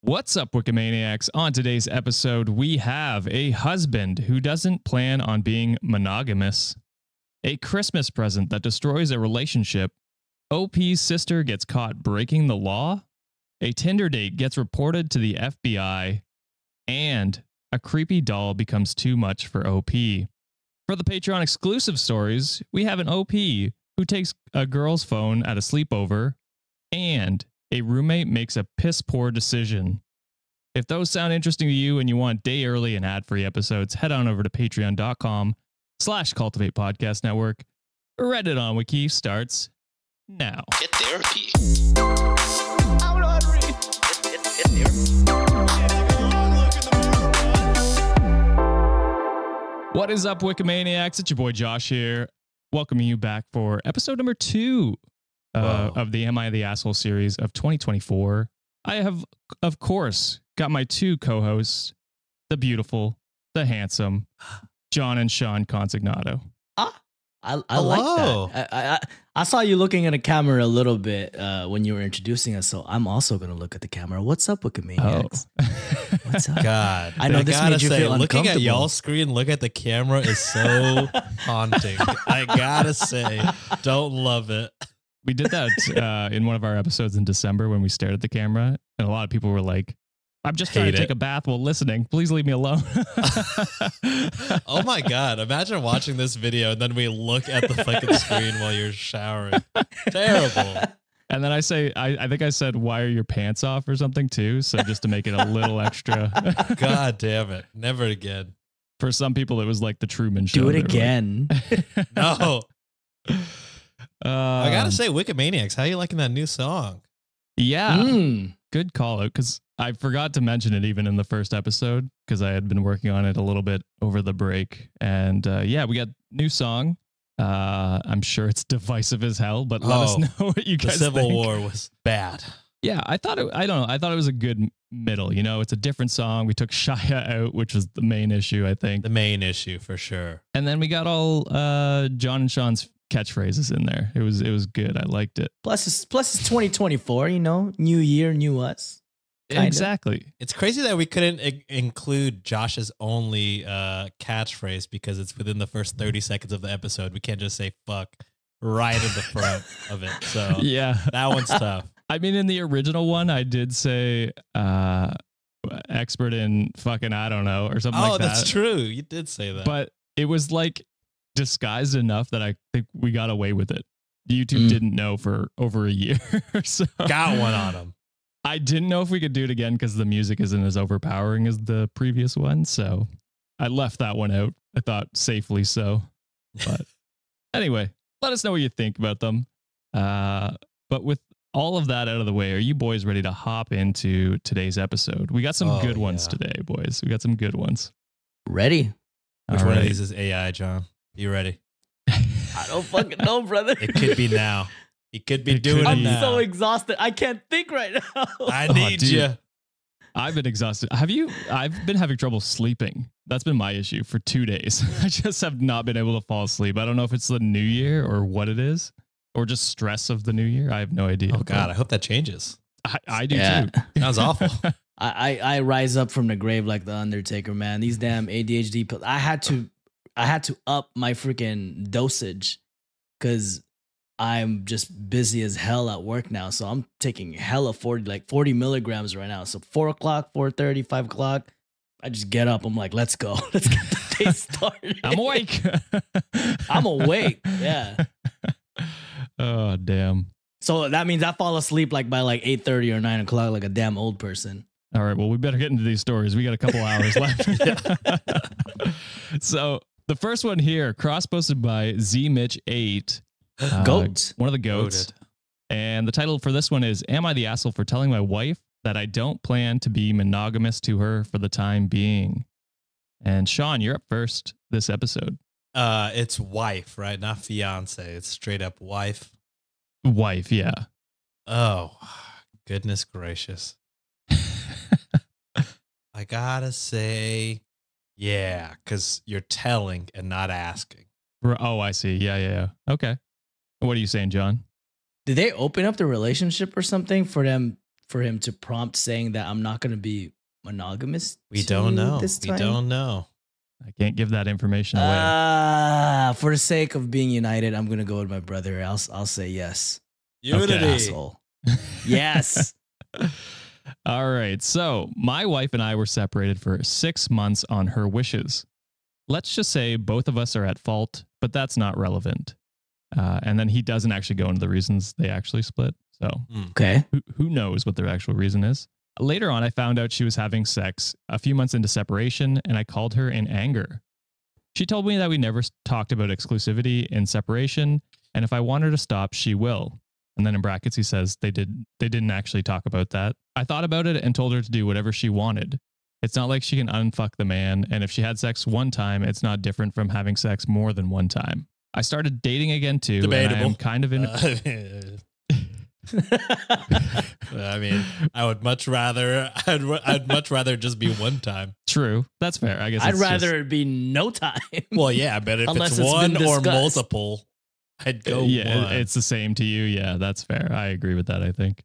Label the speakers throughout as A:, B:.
A: What's up, Wikimaniacs? On today's episode, we have a husband who doesn't plan on being monogamous, a Christmas present that destroys a relationship, OP's sister gets caught breaking the law, a Tinder date gets reported to the FBI, and a creepy doll becomes too much for OP. For the Patreon exclusive stories, we have an OP who takes a girl's phone at a sleepover, and a roommate makes a piss poor decision. If those sound interesting to you and you want day early and ad free episodes, head on over to patreon.com slash cultivate podcast network. Reddit on Wiki starts now.
B: Get therapy.
A: What is up, Wikimaniacs? It's your boy Josh here, welcoming you back for episode number two uh, of the Am I the Asshole series of 2024. I have, of course, got my two co hosts, the beautiful, the handsome, John and Sean Consignato.
C: I, I like that. I, I I saw you looking at a camera a little bit uh, when you were introducing us, so I'm also gonna look at the camera. What's up, Wikimaniacs? What's up?
D: God,
C: I know this
D: gotta
C: made you
D: say,
C: feel
D: looking at
C: uncomfortable.
D: y'all's screen, look at the camera is so haunting. I gotta say, don't love it.
A: We did that uh, in one of our episodes in December when we stared at the camera, and a lot of people were like, I'm just trying
D: Hate
A: to take
D: it.
A: a bath while listening. Please leave me alone.
D: Oh my god! Imagine watching this video and then we look at the fucking screen while you're showering. Terrible.
A: And then I say, I, I think I said, why are your pants off or something too? So just to make it a little extra.
D: God damn it! Never again.
A: For some people, it was like the Truman Show.
C: Do it
A: again. were like-
C: again.
D: No, I gotta
A: Um,
D: say, Wikimaniacs, how you liking that new song?
A: yeah,
C: Mm.
A: good call out because I forgot to mention it even in the first episode because I had been working on it a little bit over the break. And uh, yeah, we got new song. Uh, I'm sure it's divisive as hell, but let us
D: Oh,
A: know what you
D: The
A: guys
D: Civil
A: think.
D: War was bad.
A: Yeah, I thought it. I don't know. I thought it was a good middle. You know, it's a different song. We took Shia out, which was the main issue, I think.
D: The main issue for sure.
A: and then we got all uh John and Sean's catchphrases in there. It was it was good. I liked it.
C: Plus, it's, plus it's 2024. You know, new year, new us. Kinda.
A: Exactly.
D: It's crazy that we couldn't I- include Josh's only uh, catchphrase because it's within the first 30 seconds of the episode. We can't just say fuck right in the front of it. So
A: Yeah.
D: that one's tough.
A: I mean, in the original one, I did say uh expert in fucking I don't know or something
D: Oh,
A: like that.
D: Oh, that's true. You did say that.
A: But it was like disguised enough that I think we got away with it. YouTube
C: Mm.
A: didn't know for over a year. so
D: got one on them.
A: I didn't know if we could do it again because the music isn't as overpowering as the previous one. So I left that one out. I thought safely so. But anyway, let us know what you think about them. Uh, but with all of that out of the way, are you boys ready to hop into today's episode? We got some
D: Oh,
A: good ones
D: yeah.
A: today, boys. We got some good ones.
C: Ready?
D: Which
A: All
D: one of these is AI, John? You ready?
C: I don't fucking know, brother.
D: It could be now. He could be
A: It
D: doing
A: could
D: it
C: I'm
D: now.
C: so exhausted. I can't think right now.
D: I
A: Oh,
D: need
A: dude.
D: you.
A: I've been exhausted. Have you? I've been having trouble sleeping. That's been my issue for two days. I just have not been able to fall asleep. I don't know if it's the new year or what it is, or just stress of the new year. I have no idea.
D: Oh God, I hope that changes.
A: I, I do
C: Yeah.
A: too.
D: Sounds awful.
C: I, I I rise up from the grave like the Undertaker, man. These damn ADHD pills. I had to I had to up my freaking dosage because I'm just busy as hell at work now. So I'm taking hella 40, like 40 milligrams right now. So four o'clock, 4:30, 5 o'clock. I just get up. I'm like, let's go. Let's get the day started.
A: I'm awake.
C: I'm awake. Yeah.
A: oh damn.
C: So that means I fall asleep like by like 8:30 or 9 o'clock, like a damn old person.
A: All right. Well, we better get into these stories. We got a couple hours left. so the first one here, cross posted by Z Mitch Eight. uh,
C: Goats.
A: One of the goats.
D: Goated.
A: And the title for this one is Am I the Asshole for Telling My Wife That I Don't Plan to Be Monogamous to Her for the Time Being? And Sean, you're up first this episode.
D: Uh, it's wife, right? Not fiance. It's straight up wife.
A: Wife, yeah.
D: Oh, goodness gracious. I gotta say, yeah, because you're telling and not asking.
A: oh, I see. Yeah, yeah, yeah. Okay. What are you saying, John?
C: Did they open up the relationship or something for them for him to prompt saying that I'm not going to be monogamous?
D: We don't know.
C: This
D: We don't know.
A: I can't give that information away.
C: Ah, for the sake of being united, I'm gonna go with my brother. I'll I'll say yes.
D: Unity.
C: Asshole. Yes.
A: All right. So, my wife and I were separated for six months on her wishes. Let's just say both of us are at fault, but that's not relevant. Uh, and then he doesn't actually go into the reasons they actually split. So,
C: okay.
A: who, who knows what their actual reason is? Later on, I found out she was having sex a few months into separation, and I called her in anger. She told me that we never talked about exclusivity in separation, and if I want her to stop, she will. And then in brackets, he says they did they didn't actually talk about that. I thought about it and told her to do whatever she wanted. It's not like she can unfuck the man, and if she had sex one time, it's not different from having sex more than one time. I started dating again too. and I am kind of in.
D: Uh, I mean, I would much rather. I'd, I'd much rather just be one time.
A: True, that's fair. I guess
C: I'd
A: it's just-
C: rather it be no time.
D: Well, yeah, but if
C: Unless
D: it's
C: it's
D: one or multiple, I'd go
A: yeah,
D: one.
A: it's the same to you. Yeah, that's fair. I agree with that. I think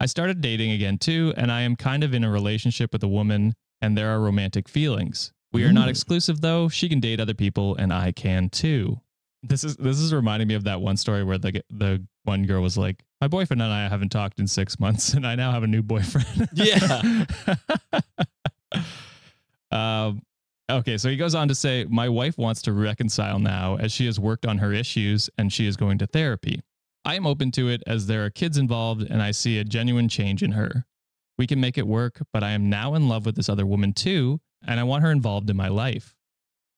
A: I started dating again too, and I am kind of in a relationship with a woman, and there are romantic feelings. We are not
C: Mm.
A: exclusive though. She can date other people, and I can too. This is this is reminding me of that one story where the the one girl was like, "My boyfriend and I haven't talked in six months, and I now have a new boyfriend."
D: Yeah.
A: um, okay, so he goes on to say, My wife wants to reconcile now as she has worked on her issues and she is going to therapy. I am open to it as there are kids involved and I see a genuine change in her. We can make it work, but I am now in love with this other woman too, and I want her involved in my life.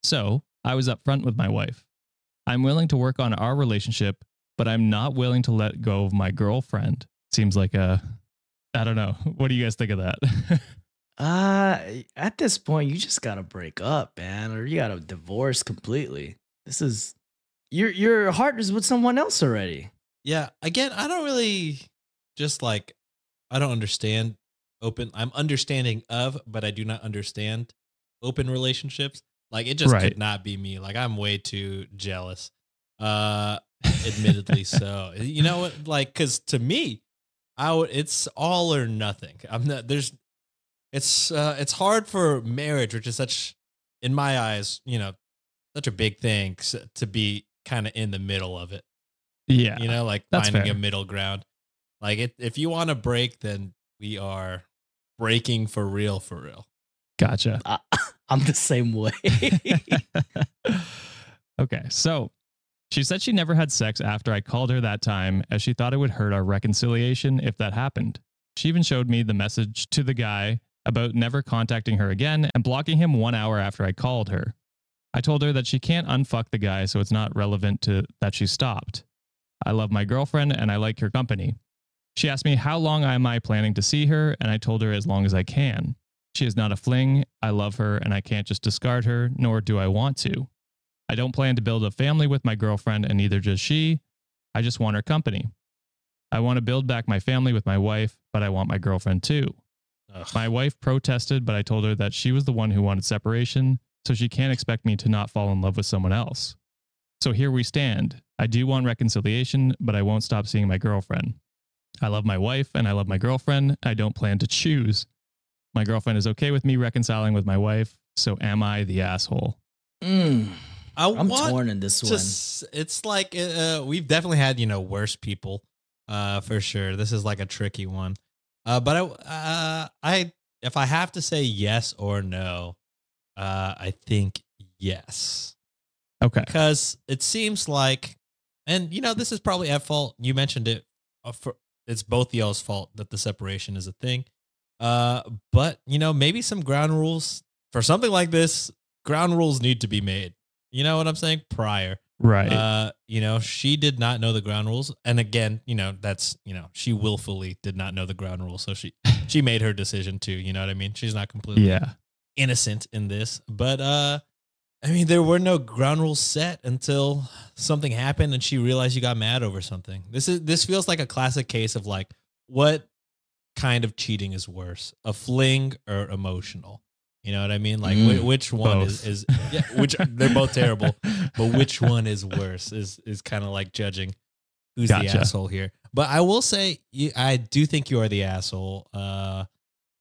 A: So I was upfront with my wife. I'm willing to work on our relationship, but I'm not willing to let go of my girlfriend. Seems like a, I don't know. What do you guys think of that?
C: Uh at this point, you just gotta break up, man, or you gotta divorce completely. This is your your heart is with someone else already.
D: yeah. Again, I don't really just like. I don't understand open. I'm understanding of, but I do not understand open relationships. Like it just
A: Right.
D: could not be me. Like I'm way too jealous. Uh, admittedly so. You know what? Like, because to me, I would. It's all or nothing. I'm not. There's. It's uh, it's hard for marriage, which is such, in my eyes, you know, such a big thing to be kind of in the middle of it.
A: yeah.
D: You know, like
A: that's
D: finding
A: fair.
D: a middle ground. Like it, if you want to break, then we are breaking for real, for real.
A: Gotcha.
C: I, I'm the same way.
A: okay. So she said she never had sex after I called her that time as she thought it would hurt our reconciliation if that happened. She even showed me the message to the guy about never contacting her again and blocking him one hour after I called her. I told her that she can't unfuck the guy, so it's not relevant to that she stopped. I love my girlfriend and I like her company. She asked me how long am I planning to see her, and I told her as long as I can. She is not a fling. I love her and I can't just discard her, nor do I want to. I don't plan to build a family with my girlfriend, and neither does she. I just want her company. I want to build back my family with my wife, but I want my girlfriend too.
D: Ugh.
A: My wife protested, but I told her that she was the one who wanted separation, so she can't expect me to not fall in love with someone else. So here we stand. I do want reconciliation, but I won't stop seeing my girlfriend. I love my wife and I love my girlfriend. I don't plan to choose. My girlfriend is okay with me reconciling with my wife, so am I the asshole?
C: Mm,
D: I
C: I'm torn in this one.
D: just it's like uh, we've definitely had you know worse people uh for sure this is like a tricky one uh but i uh i if i have to say yes or no uh i think yes.
A: Okay.
D: because it seems like and you know this is probably at fault. You mentioned it uh, for it's both y'all's fault that the separation is a thing. Uh but you know maybe some ground rules for something like this ground rules need to be made. You know what i'm saying? Prior
A: Right.
D: uh you know she did not know the ground rules. And again you know that's you know she willfully did not know the ground rules. So she she made her decision too. You know what i mean? She's not completely
A: yeah.
D: innocent in this. But uh i mean there were no ground rules set until something happened and she realized you got mad over something. This is this feels like a classic case of like what kind of cheating is worse a fling or emotional you know what i mean like
C: Mm,
D: whi- which one is,
A: both.
D: is yeah which they're both terrible but which one is worse is is kind of like judging who's the asshole here But I will say, you, I do think you are the asshole. Uh,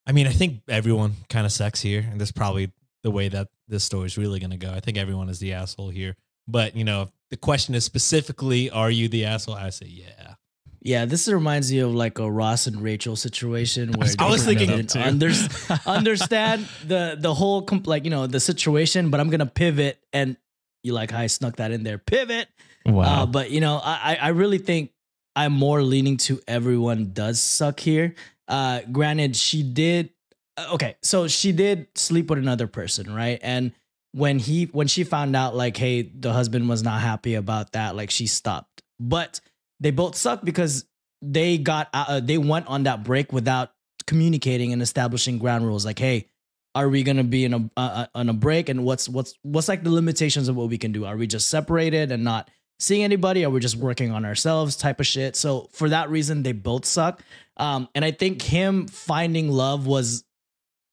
D: I mean, I think everyone kind of sucks here, and that's probably the way that this story is really going to go. I think everyone is the asshole here. But you know, the question is specifically, are you the asshole? I say, yeah.
C: Yeah, this reminds me of like a Ross and Rachel situation where
D: I was thinking
C: didn't under- understand the the whole comp- like you know the situation, but I'm gonna pivot and you like I snuck that in there. Pivot.
A: Wow.
C: Uh, but you know, I I I really think I'm more leaning to everyone does suck here. Uh, granted, she did. uh, Okay, so she did sleep with another person, right? And when he when she found out like, hey, the husband was not happy about that, like she stopped. But they both suck because they got uh, they went on that break without communicating and establishing ground rules. Like, hey, are we gonna be in a uh, on a break? And what's what's what's like the limitations of what we can do? Are we just separated and not seeing anybody? Are we just working on ourselves? Type of shit. So for that reason, they both suck. Um, and I think him finding love was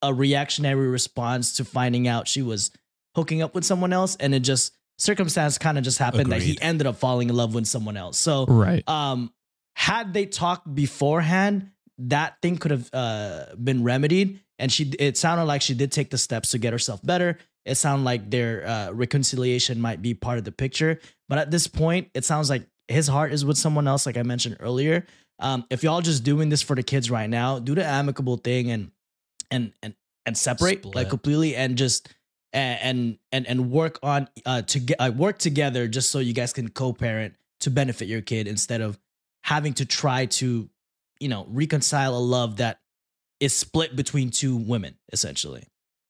C: a reactionary response to finding out she was hooking up with someone else, and it just circumstance kind of just happened that he ended up falling in love with someone else. So
A: right.
C: um had they talked beforehand that thing could have uh been remedied. And she it sounded like she did take the steps to get herself better. It sounded like their uh, reconciliation might be part of the picture. But at this point it sounds like his heart is with someone else like i mentioned earlier. Um if y'all just doing this for the kids right now do the amicable thing and and and and separate like completely and just and and and work on uh to get uh, work together just so you guys can co-parent to benefit your kid instead of having to try to you know reconcile a love that is split between two women essentially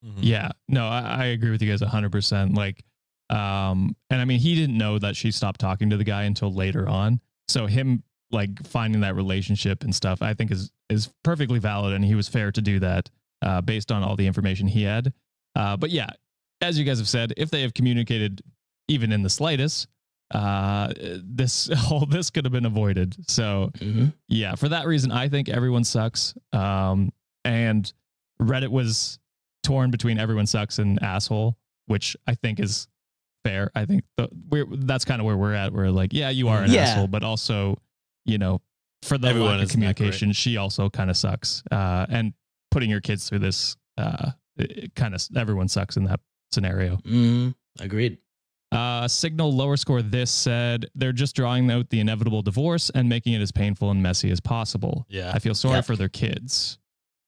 D: Mhm.
A: Yeah, no, I, I agree with you guys hundred percent. Like, um, and I mean, he didn't know that she stopped talking to the guy until later on. So him like finding that relationship and stuff, I think is is perfectly valid, and he was fair to do that uh, based on all the information he had. Uh, but yeah, as you guys have said, if they have communicated even in the slightest, uh, this all this could have been avoided. So yeah, for that reason, I think everyone sucks. Um, and Reddit was torn between everyone sucks and asshole, which I think is fair. I think the, we're that's kind of where we're at. We're like, yeah, you are an
C: Yeah.
A: asshole, but also, you know, for the
D: Everyone
A: lack of
D: isn't that great.
A: communication, she also kind of sucks. Uh, and putting your kids through this, uh, kind of everyone sucks in that scenario.
C: mm agreed
A: Uh, Signal lower score this said they're just drawing out the inevitable divorce and making it as painful and messy as possible.
D: Yeah.
A: I feel sorry
C: Yep.
A: for their kids.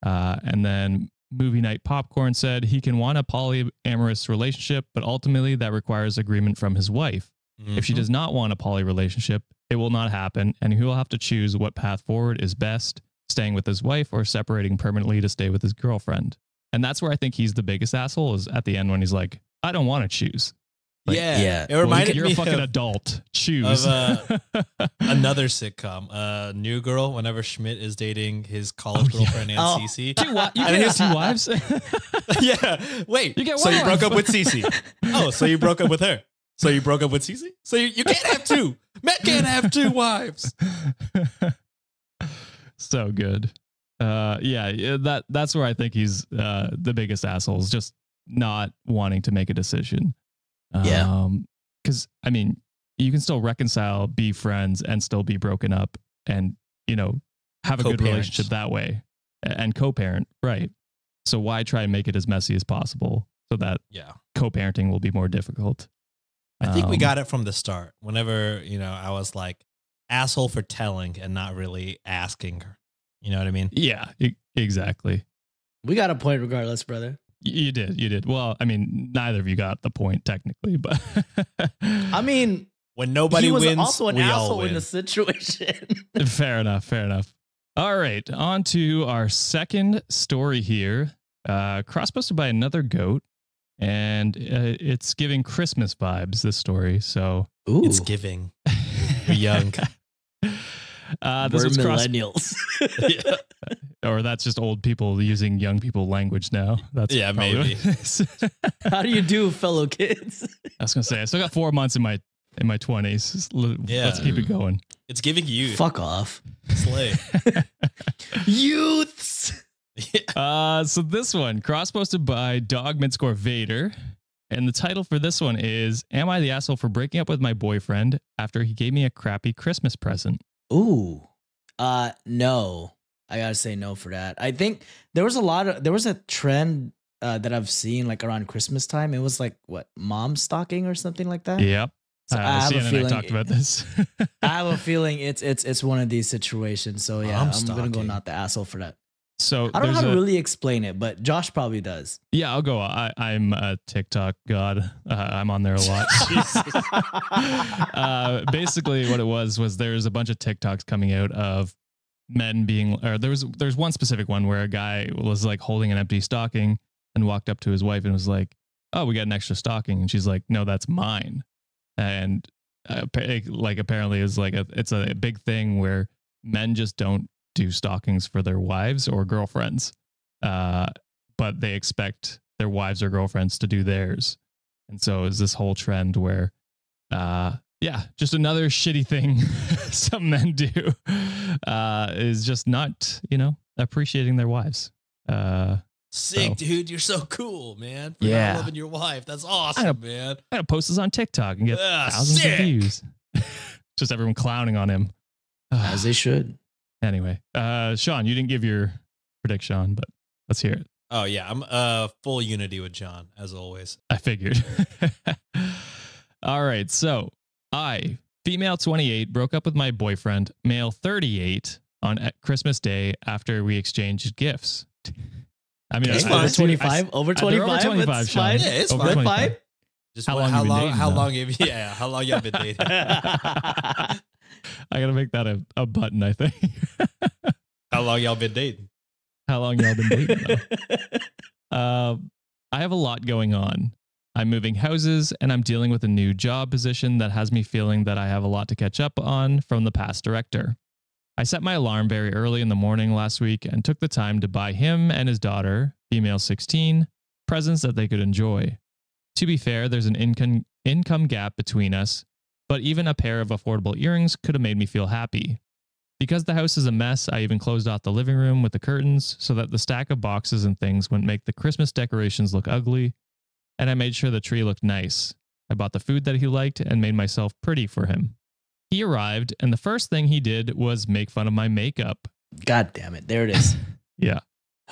A: Uh, and then Movie Night Popcorn said he can want a polyamorous relationship, but ultimately that requires agreement from his wife. If she
D: Mhm.
A: does not want a poly relationship, it will not happen, and he will have to choose what path forward is best staying with his wife or separating permanently to stay with his girlfriend. And that's where I think he's the biggest asshole is at the end when he's like, I don't want to choose. Like,
D: yeah,
C: yeah.
D: It reminded
A: you're
D: me
A: a fucking
D: of
A: adult. Choose.
D: of, another sitcom, uh, New Girl. Whenever Schmidt is dating his college
A: Oh, yeah.
D: girlfriend
C: Oh.
D: and Cece.
A: Two wi- you
D: And
A: can have
D: his-
A: two wives.
D: yeah. Wait.
A: You get
D: so
A: one
D: you broke up with Cece. Oh, so you broke up with her. So you broke up with Cece. So you, you can't have two. Matt can't have two wives.
A: so good. Uh, yeah, that that's where I think he's uh, the biggest asshole is just not wanting to make a decision.
C: Yeah.
A: Um, because I mean, you can still reconcile, be friends, and still be broken up, and you know, have a good relationship that way, and co-parent, right? So why try and make it as messy as possible so that
D: Yeah.
A: co-parenting will be more difficult?
D: I think we
A: Um,
D: got it from the start. Whenever, you know, I was like asshole for telling and not really asking her. You know what I mean?
A: Yeah, e- exactly.
C: we got a point regardless brother
A: You did. You did. Well, I mean, neither of you got the point technically, but
C: i mean
D: When nobody
C: he was
D: wins,
C: also an
D: we all
C: asshole
D: win.
C: in the situation
A: fair enough. Fair enough. All right, on to our second story here. Uh, cross posted by another goat, and uh, it's giving Christmas vibes. This story, so
C: Ooh,
D: It's giving. We're young.
A: Uh, this
C: we're
A: was cross,
C: millennials
A: or that's just old people using young people language now. That's
D: Yeah, maybe.
A: what it is.
C: how do you do fellow kids
A: I was gonna say I still got four months in my in my twenties.
D: Yeah.
A: Let's keep it going.
D: It's giving you
C: fuck off
D: slay.
C: youths
D: Yeah.
A: Uh, so this one cross posted by Dog Midscore Vader, and the title for this one is "Am I the asshole for breaking up with my boyfriend after he gave me a crappy Christmas present?"
C: Ooh. Uh, no, I gotta say no for that. I think there was a lot of there was a trend uh, that I've seen like around Christmas time. It was like what mom stocking or something like that.
A: Yep.
C: So
A: Uh,
C: I have a
A: CNN and I
C: feeling-
A: talked about this.
C: I have a feeling it's it's it's one of these situations. So yeah,
D: Mom
C: I'm gonna go not the asshole for that.
A: So
C: I don't know how to
A: a-
C: really explain it, but Josh probably does.
A: Yeah, I'll go. I, I'm a TikTok god. Uh, I'm on there a lot. uh, basically, what it was was there's a bunch of TikToks coming out of men being, or there was there's one specific one where a guy was like holding an empty stocking and walked up to his wife and was like, "Oh, we got an extra stocking," and she's like, "No, that's mine." And uh, like apparently it's like a it's a big thing where men just don't do stockings for their wives or girlfriends. Uh, but they expect their wives or girlfriends to do theirs. And so is this whole trend where, uh, yeah, just another shitty thing some men do uh, is just not, you know, appreciating their wives. Uh,
D: Sick,
A: So-
D: dude. You're so cool, man. For
A: Yeah.
D: loving your wife. That's awesome,
A: I-
D: man.
A: I gotta post this on TikTok and get
D: Ah,
A: thousands
D: sick.
A: of views. just everyone clowning on him.
C: As they should.
A: Anyway, uh, Sean, you didn't give your prediction, but let's hear it.
D: Oh yeah, I'm uh full unity with John as always.
A: I figured. All right. So I, female 28, broke up with my boyfriend, male 38, on Christmas Day after we exchanged gifts. I mean,
D: It's
A: I-
D: fine.
A: I-
C: Over
A: I-
C: 25? Over
A: they're over
C: 25?
A: 25,
C: That's
A: Sean.
C: fine.
D: Yeah, it's
A: Over
D: fine.
A: 25.
D: Just
A: How long
D: how
A: you
D: long
A: dating,
D: how long have you yeah, how long y'all been dating?
A: I gotta make that a, a button. I think.
D: how long y'all been dating?
A: How long y'all been dating? though? Uh, I have a lot going on. I'm moving houses and I'm dealing with a new job position that has me feeling that I have a lot to catch up on from the past director. I set my alarm very early in the morning last week and took the time to buy him and his daughter, female 16, presents that they could enjoy. To be fair, there's an income income gap between us, but even a pair of affordable earrings could have made me feel happy. Because the house is a mess, I even closed off the living room with the curtains so that the stack of boxes and things wouldn't make the Christmas decorations look ugly. And I made sure the tree looked nice. I bought the food that he liked and made myself pretty for him. He arrived, and the first thing he did was make fun of my makeup.
C: God damn it. There it is.
A: Yeah.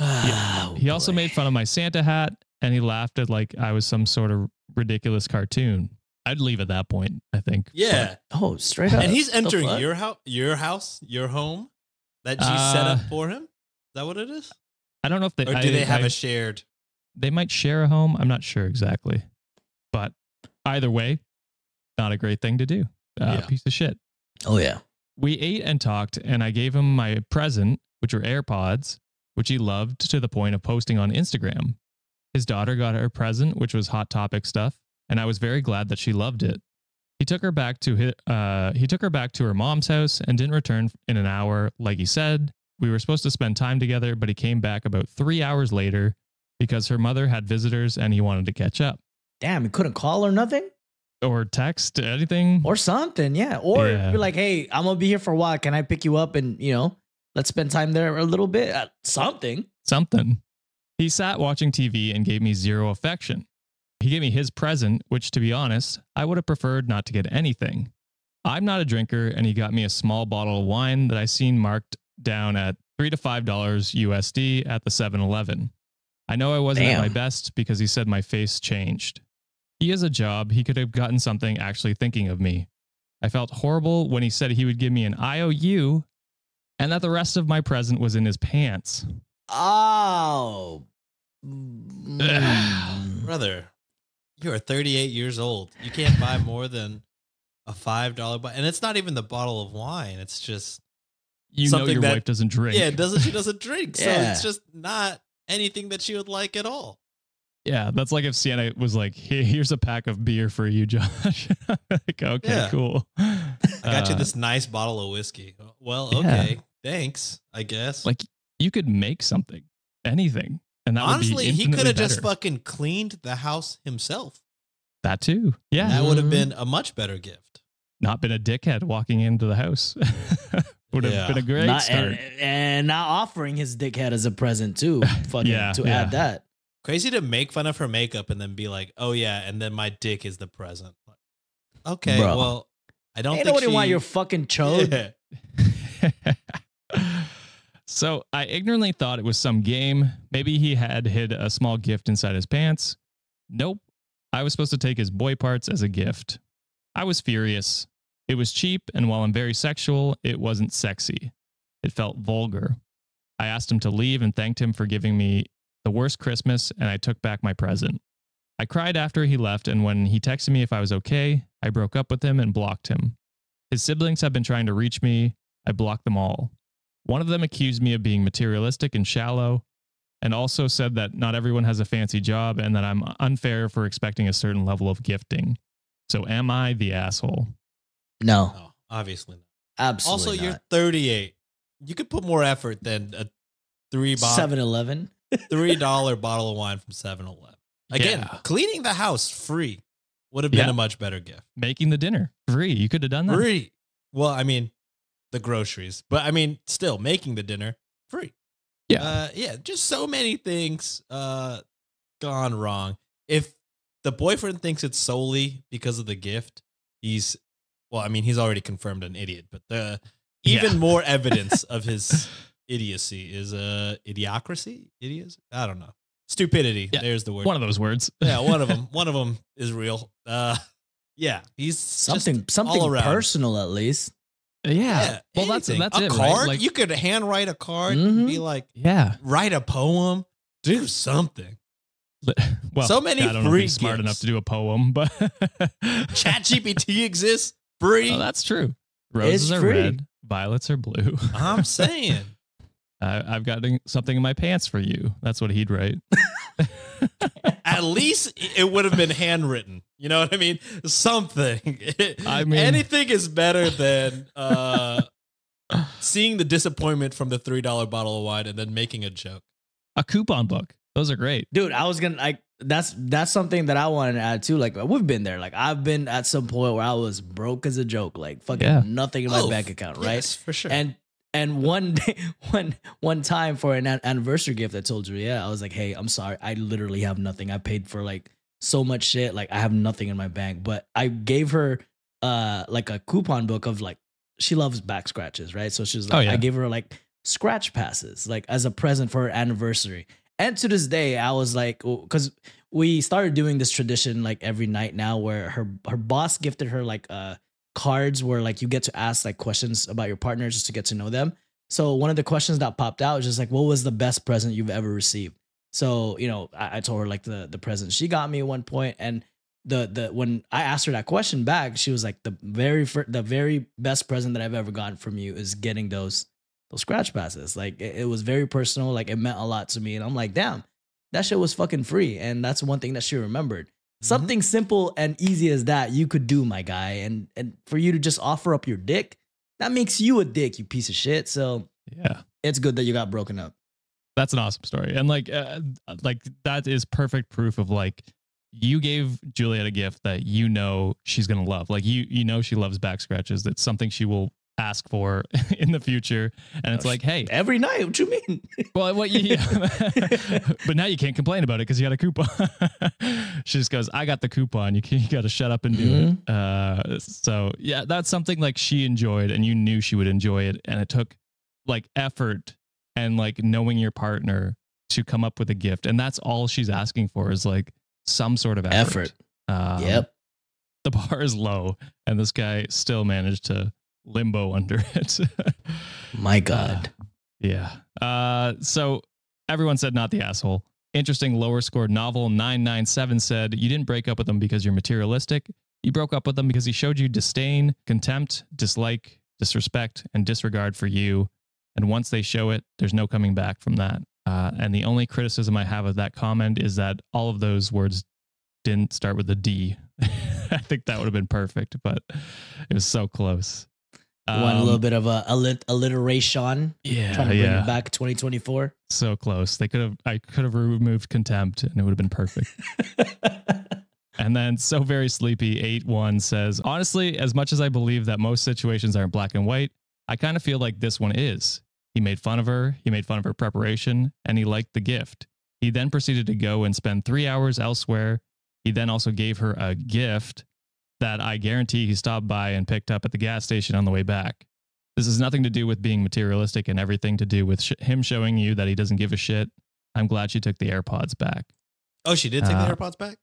C: Oh,
A: he also made fun of my Santa hat, and he laughed at like I was some sort of ridiculous cartoon. I'd leave at that point, I think.
D: Yeah.
C: Oh, straight up.
D: and he's entering your house your house, your home that you set
A: Uh,
D: up for him? Is that what it is?
A: I don't know if they
D: Or do
A: I-
D: they have
A: I-
D: a shared
A: they might share a home. I'm not sure exactly, but either way, not a great thing to do. Uh,
D: Yeah.
A: Piece of shit.
C: Oh, yeah.
A: We ate and talked, and I gave him my present, which were AirPods, which he loved to the point of posting on Instagram. His daughter got her present, which was hot topic stuff, and I was very glad that she loved it. He took her back to his, uh, he took her back to her mom's house and didn't return in an hour, like he said. We were supposed to spend time together, but he came back about three hours later because her mother had visitors and he wanted to catch up
C: Damn, he couldn't call or nothing?
A: or text anything.
C: Or something, yeah. Or
A: Yeah.
C: be like, hey, I'm going to be here for a while. Can I pick you up and, you know, let's spend time there a little bit? Uh, something.
A: something. He sat watching TV and gave me zero affection. He gave me his present, which, to be honest, I would have preferred not to get anything. I'm not a drinker, and he got me a small bottle of wine that I seen marked down at three to five dollars USD at the 7-Eleven. I know I wasn't at my best because he said my face changed. He has a job; he could have gotten something actually thinking of me. I felt horrible when he said he would give me an IOU, and that the rest of my present was in his pants.
C: Oh. Mm.
D: brother? You are 38 years old. You can't buy more than a five dollar bottle, and it's not even the bottle of wine. It's just
A: You know your
D: that-
A: wife doesn't drink.
D: yeah, doesn't she doesn't drink, so
C: Yeah.
D: it's just not anything that she would like at all.
A: Yeah, that's like if Sienna was like, "Here- "Here's a pack of beer for you, Josh." like, okay,
D: Yeah.
A: cool.
D: I got you
A: Uh,
D: this nice bottle of whiskey. Well,
A: Yeah.
D: okay, thanks. I guess.
A: Like, you could make something, anything, and that
D: honestly,
A: would be
D: he could have just fucking cleaned the house himself.
A: that too. Yeah,
D: That would have been a much better gift.
A: not been a dickhead walking into the house. would have
D: Yeah.
A: been a great
C: Not,
A: start.
C: and, and not offering his dickhead as a present, too. Fucking
A: Yeah,
C: to
A: yeah.
C: add that.
D: Crazy to make fun of her makeup and then be like, "Oh yeah," and then my dick is the present. Okay,
C: Bro.
D: well, I don't
C: Ain't
D: think
C: nobody
D: she,
C: want your fucking chode.
D: Yeah.
A: So I ignorantly thought it was some game. Maybe he had hid a small gift inside his pants. Nope. I was supposed to take his boy parts as a gift. I was furious. It was cheap, and while I'm very sexual, it wasn't sexy. It felt vulgar. I asked him to leave and thanked him for giving me the worst Christmas, and I took back my present. I cried after he left, and when he texted me if I was okay, I broke up with him and blocked him. His siblings have been trying to reach me. I blocked them all. One of them accused me of being materialistic and shallow, and also said that not everyone has a fancy job and that I'm unfair for expecting a certain level of gifting. So, am I the asshole?
C: No,
D: No, obviously not.
C: absolutely
D: Also, you're 38. You could put more effort than a three bottle
C: 7-Eleven.
D: three dollar bottle of wine from 7-Eleven. Again,
A: Yeah.
D: cleaning the house free would have been
A: Yeah.
D: a much better gift.
A: Making the dinner free. You could have done that.
D: Free. Well, I mean, the groceries, but I mean, still making the dinner free.
A: Yeah.
D: uh, yeah. Just so many things uh gone wrong. If the boyfriend thinks it's solely because of the gift, he's well. I mean, he's already confirmed an idiot, but the even
A: Yeah.
D: more evidence of his idiocy is uh idiocracy. Idiocy. I don't know. Stupidity.
A: Yeah.
D: There's the word.
A: One of those words.
D: yeah, one of them. One of them is real. Uh, yeah, he's just
C: Something something
D: all around.
C: personal at least.
A: Yeah.
D: Yeah,
A: Well, that's
D: anything.
A: that's
D: a
A: it,
D: card.
A: right? Like,
D: you could handwrite a card and
C: Mhm.
D: be like,
A: yeah.
D: write a poem, do something.
A: Well,
D: So many
A: I don't know if he's smart enough to do a poem, but
D: Chat GPT exists free.
A: Oh, that's true. Roses
C: It's
A: are
C: free.
A: red, violets are blue.
D: I'm saying.
A: I, I've got something in my pants for you. That's what he'd write.
D: At least it would have been handwritten. You know what I mean? Something.
A: I mean-
D: anything is better than uh, seeing the disappointment from the three dollar bottle of wine and then making a joke.
A: A coupon book. Those are great.
C: Dude, I was gonna like that's that's something that I wanted to add too. Like we've been there. Like I've been at some point where I was broke as a joke, like fucking
A: Yeah.
C: nothing in my
D: Oh,
C: bank account, right?
D: Yes, for sure.
C: And and one day, one one time for an an- anniversary gift, I told Juliet, I was like, "Hey, I'm sorry, I literally have nothing. I paid for like so much shit, like I have nothing in my bank." But I gave her uh like a coupon book of like she loves back scratches, right? So she's like,
A: Oh, yeah.
C: I gave her like scratch passes, like as a present for her anniversary. And to this day, I was like, because we started doing this tradition like every night now, where her her boss gifted her like uh cards where like you get to ask like questions about your partner just to get to know them. So one of the questions that popped out was just like, what was the best present you've ever received? So you know, I, I told her like the the present she got me at one point, and the the when I asked her that question back, she was like, the very fir- the very best present that I've ever gotten from you is getting those those scratch passes. Like it, it was very personal, like it meant a lot to me, and I'm like, damn, that shit was fucking free, and that's one thing that she remembered. Mm-hmm. Something simple and easy as that you could do, my guy, and and for you to just offer up your dick, that makes you a dick, you piece of shit. So
A: Yeah.
C: it's good that you got broken up.
A: That's an awesome story. And like uh, like that is perfect proof of like you gave Juliet a gift that you know she's going to love. Like you you know she loves back scratches. That's something she will ask for in the future and it's
C: Oh,
A: like, "Hey,
C: Every night, what you mean?
A: Well, what you, but now you can't complain about it because you got a coupon. she just goes, "I got the coupon. You can, you got to shut up and do it." Uh, so yeah, that's something like she enjoyed, and you knew she would enjoy it, and it took like effort and like knowing your partner to come up with a gift, and that's all she's asking for is like some sort of effort.
C: Effort.
A: Um,
C: yep.
A: the bar is low, and this guy still managed to limbo under it.
C: My God.
A: Yeah. Uh, so everyone said not the asshole. Interesting lower scored novel 997 said you didn't break up with him because you're materialistic. You broke up with him because he showed you disdain, contempt, dislike, disrespect, and disregard for you. And once they show it, there's no coming back from that. Uh, and the only criticism I have of that comment is that all of those words didn't start with a D. I think that would have been perfect, but it was so close.
C: You want a
A: Um,
C: little bit of a allit- alliteration,
A: yeah,
C: trying to bring
A: yeah
C: it back 2024.
A: so close. They could have I could have removed contempt and it would have been perfect. and then so very sleepy 8-1 says, "Honestly, as much as I believe that most situations aren't black and white, I kind of feel like this one is. He made fun of her, he made fun of her preparation, and he liked the gift. He then proceeded to go and spend 3 hours elsewhere. He then also gave her a gift that I guarantee he stopped by and picked up at the gas station on the way back. This has nothing to do with being materialistic and everything to do with sh- him showing you that he doesn't give a shit. I'm glad she took the AirPods back.
D: Oh, she did take
A: Uh,
D: the AirPods back.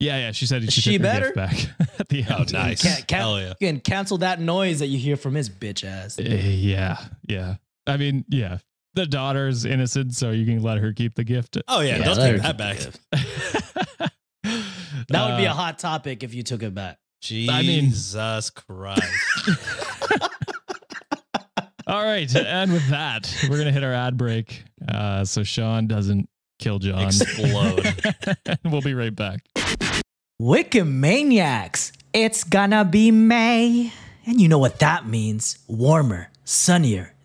A: Yeah, yeah. She said she,
C: She
A: took her
C: better?
A: gift back at the end.
D: Oh, nice.
C: Can't, can't,
D: Hell yeah.
C: You can cancel that noise that you hear from his bitch ass.
A: Eh, Yeah, yeah. I mean, yeah. The daughter's innocent, so you can let her keep the gift.
D: Oh yeah,
C: Yeah,
D: don't
C: let
D: take
C: her
D: that
C: keep
D: back.
C: the That would be a
A: Uh,
C: hot topic if you took it back.
A: I mean-
D: Jesus Christ.
A: All right, and with that, we're gonna hit our ad break, uh, so Sean doesn't kill John.
D: Explode.
A: we'll be right back.
C: Wikimaniacs, it's gonna be May. And you know what that means warmer, sunnier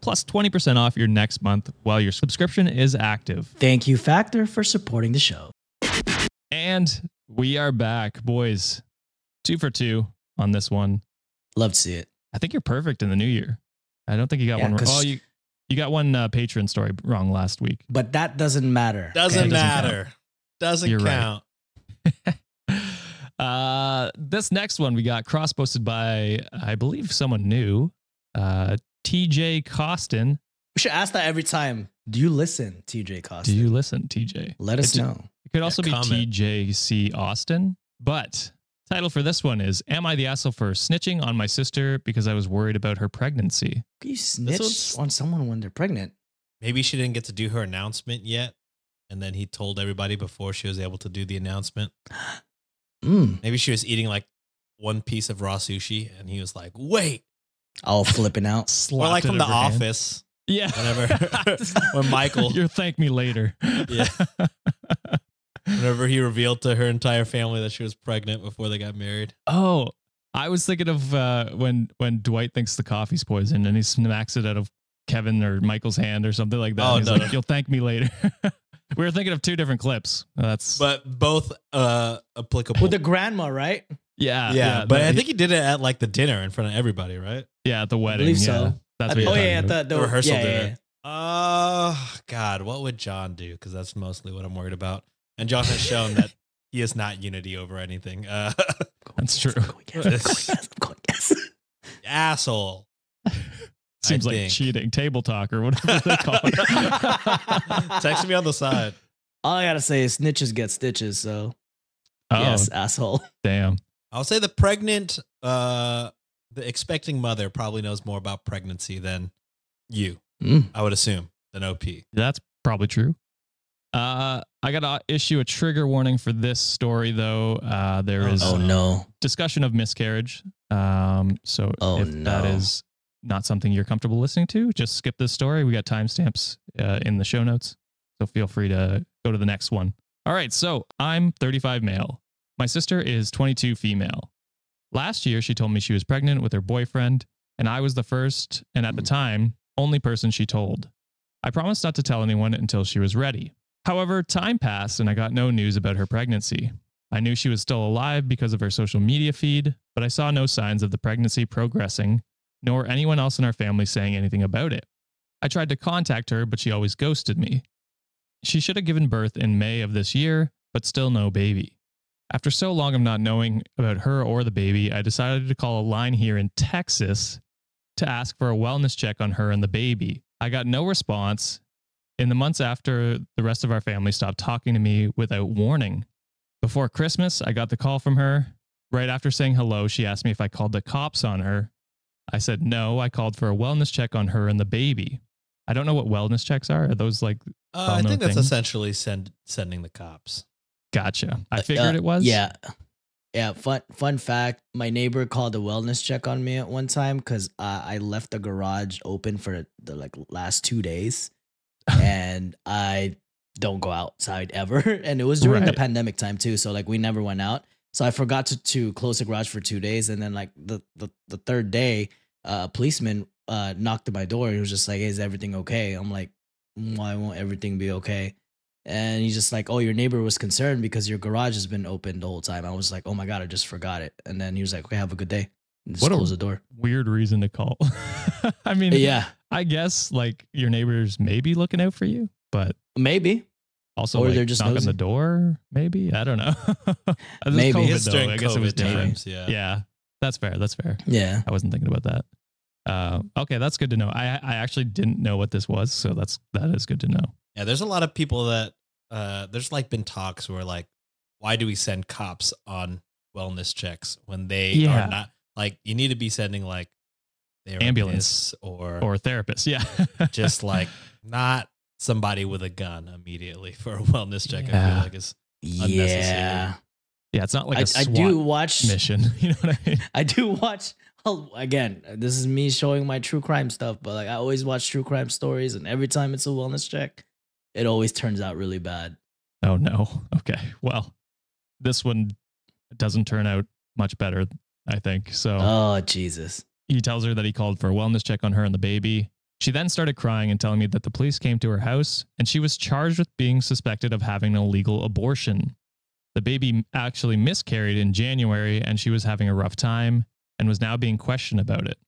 A: plus 20% off your next month while your subscription is active.
C: Thank you, Factor, for supporting the show.
A: And we are back, boys. Two for two on this one.
C: Love to see it.
A: I think you're perfect in the new year. I don't think you got
C: Yeah,
A: one.
C: 'cause-
A: Oh, you you got one uh, patron story wrong last week.
C: But that doesn't matter.
D: Doesn't
A: doesn't
D: matter. Doesn't
A: You're right.
D: count.
A: uh, this next one we got cross posted by I believe someone new, uh, TJ Costin.
C: We should ask that every time. Do you listen, TJ Costin?
A: Do you listen, TJ?
C: Let us
A: It-
C: know.
A: It could also be
D: comment.
A: TJC Austin, but title for this one is "Am I the asshole for snitching on my sister because I was worried about her pregnancy?"
C: You snitch on someone when they're pregnant.
D: Maybe she didn't get to do her announcement yet. And then he told everybody before she was able to do the announcement.
C: Mm.
D: Maybe she was eating like one piece of raw sushi and he was like, wait.
C: All flipping out.
D: Or
A: Slapped
D: like from the
A: over hand.
D: office.
A: Yeah.
D: Whenever when Michael
A: You'll thank me later.
D: Yeah. whenever he revealed to her entire family that she was pregnant before they got married.
A: oh, I was thinking of uh, when when Dwight thinks the coffee's poisoned and he smacks it out of Kevin or Michael's hand or something like that.
D: Oh,
A: he's
D: no,
A: like,
D: no.
A: "You'll thank me later." we were thinking of two different clips. That's
D: But both uh applicable.
C: With the grandma, right?
A: Yeah,
D: yeah, but
A: that-
D: I think he did it at like the dinner in front of everybody, right?
A: yeah, at the wedding.
C: believe
A: yeah.
C: so.
A: That's
C: oh,
A: what you're
C: yeah,
A: about.
C: the, the,
D: The rehearsal
C: yeah, yeah,
D: dinner. Uh God, what would John do? Because that's mostly what I'm worried about. And John has shown that he is not unity over anything. Uh
A: That's true.
C: I'm going yes, I'm going yes, I'm going yes.
D: asshole.
A: Seems
D: I
A: like
D: think.
A: cheating, table talk or whatever they call it.
D: Text me on the side.
C: All I gotta say is snitches get stitches. So
A: oh,
C: yes, asshole.
A: damn.
D: I'll say the pregnant, uh, the expecting mother probably knows more about pregnancy than you.
C: Mm.
D: I would assume than OP.
A: That's probably true. Uh, I got to issue a trigger warning for this story, though. Uh, there
D: Oh,
C: Oh no.
A: discussion of miscarriage. Um, so
C: Oh,
A: if that
C: no.
A: is not something you're comfortable listening to, just skip this story. We got timestamps uh, in the show notes. So feel free to go to the next one. All right. So I'm 35 male. My sister is 22 female. Last year, she told me she was pregnant with her boyfriend, and I was the first, and at the hmm. time, only person she told. I promised not to tell anyone until she was ready. However, time passed and I got no news about her pregnancy. I knew she was still alive because of her social media feed, but I saw no signs of the pregnancy progressing, nor anyone else in our family saying anything about it. I tried to contact her, but she always ghosted me. She should have given birth in May of this year, but still no baby. After so long of not knowing about her or the baby, I decided to call a line here in Texas to ask for a wellness check on her and the baby. I got no response. In the months after, the rest of our family stopped talking to me without warning. Before Christmas, I got the call from her. Right after saying hello, she asked me if I called the cops on her. I said no, I called for a wellness check on her and the baby. I don't know what wellness checks are. Are those like,
D: Uh, I think that's
A: thing.
D: essentially send sending the cops.
A: Gotcha. I
C: Uh,
A: figured
C: uh,
A: it was.
C: Yeah. Yeah, fun fun fact. My neighbor called a wellness check on me at one time because uh, I left the garage open for the like last two days, and I don't go outside ever. And it was during the pandemic time too, so like we never went out. So I forgot to, to close the garage for two days, and then like the the, the third day, uh, a policeman uh, knocked at my door. He was just like, hey, "Is everything okay?" I'm like, "Why won't everything be okay?" And he's just like, "Oh, your neighbor was concerned because your garage has been open the whole time." I was like, "Oh my god, I just forgot it." And then he was like, "Okay, have a good day." And just
A: What a-
C: close the door.
A: Weird reason to call. I mean,
C: Yeah,
A: I guess like your neighbors may be looking out for you, but
C: maybe.
A: also
C: Or
A: like,
C: they're just
A: knock on
C: nosy.
A: the door. Maybe I don't know.
C: Maybe.
A: COVID,
D: It's
A: though.
D: during
A: I guess it was
D: COVID
A: different.
D: times. Yeah.
A: Yeah, that's fair. That's fair.
C: Yeah.
A: I wasn't thinking about that. Uh, okay, that's good to know. I I actually didn't know what this was, so that's that is good to know.
D: Yeah, there's a lot of people that uh there's like been talks where like why do we send cops on wellness checks when they
A: Yeah.
D: are not like you need to be sending like
A: Ambulance.
D: or,
A: Or therapist, yeah,
D: just like not somebody with a gun immediately for a wellness check. I
A: Yeah.
D: feel like is
C: Yeah.
A: yeah. It's not like
C: I
A: a
C: I
A: SWAT
C: do watch.
A: mission. You know what I mean?
C: I do watch. oh, Again, this is me showing my true crime stuff, but like I always watch true crime stories, and every time it's a wellness check, it always turns out really bad.
A: Oh no. Okay. Well, this one doesn't turn out much better. I think so.
C: Oh Jesus!
A: He tells her that he called for a wellness check on her and the baby. She then started crying and telling me that the police came to her house and she was charged with being suspected of having an illegal abortion. The baby actually miscarried in January and she was having a rough time and was now being questioned about it.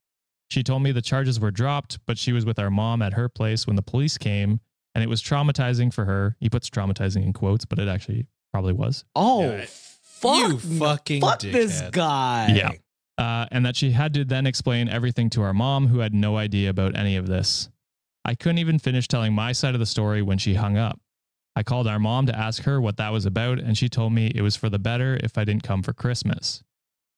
A: She told me the charges were dropped, but she was with our mom at her place when the police came and it was traumatizing for her. He puts traumatizing in quotes, but it actually probably was.
C: Oh
D: Yeah.
C: fuck!
D: You fucking
C: fuck this guy.
A: Yeah. uh, and that she had to then explain everything to our mom, who had no idea about any of this. I couldn't even finish telling my side of the story when she hung up. I called our mom to ask her what that was about, and she told me it was for the better if I didn't come for Christmas.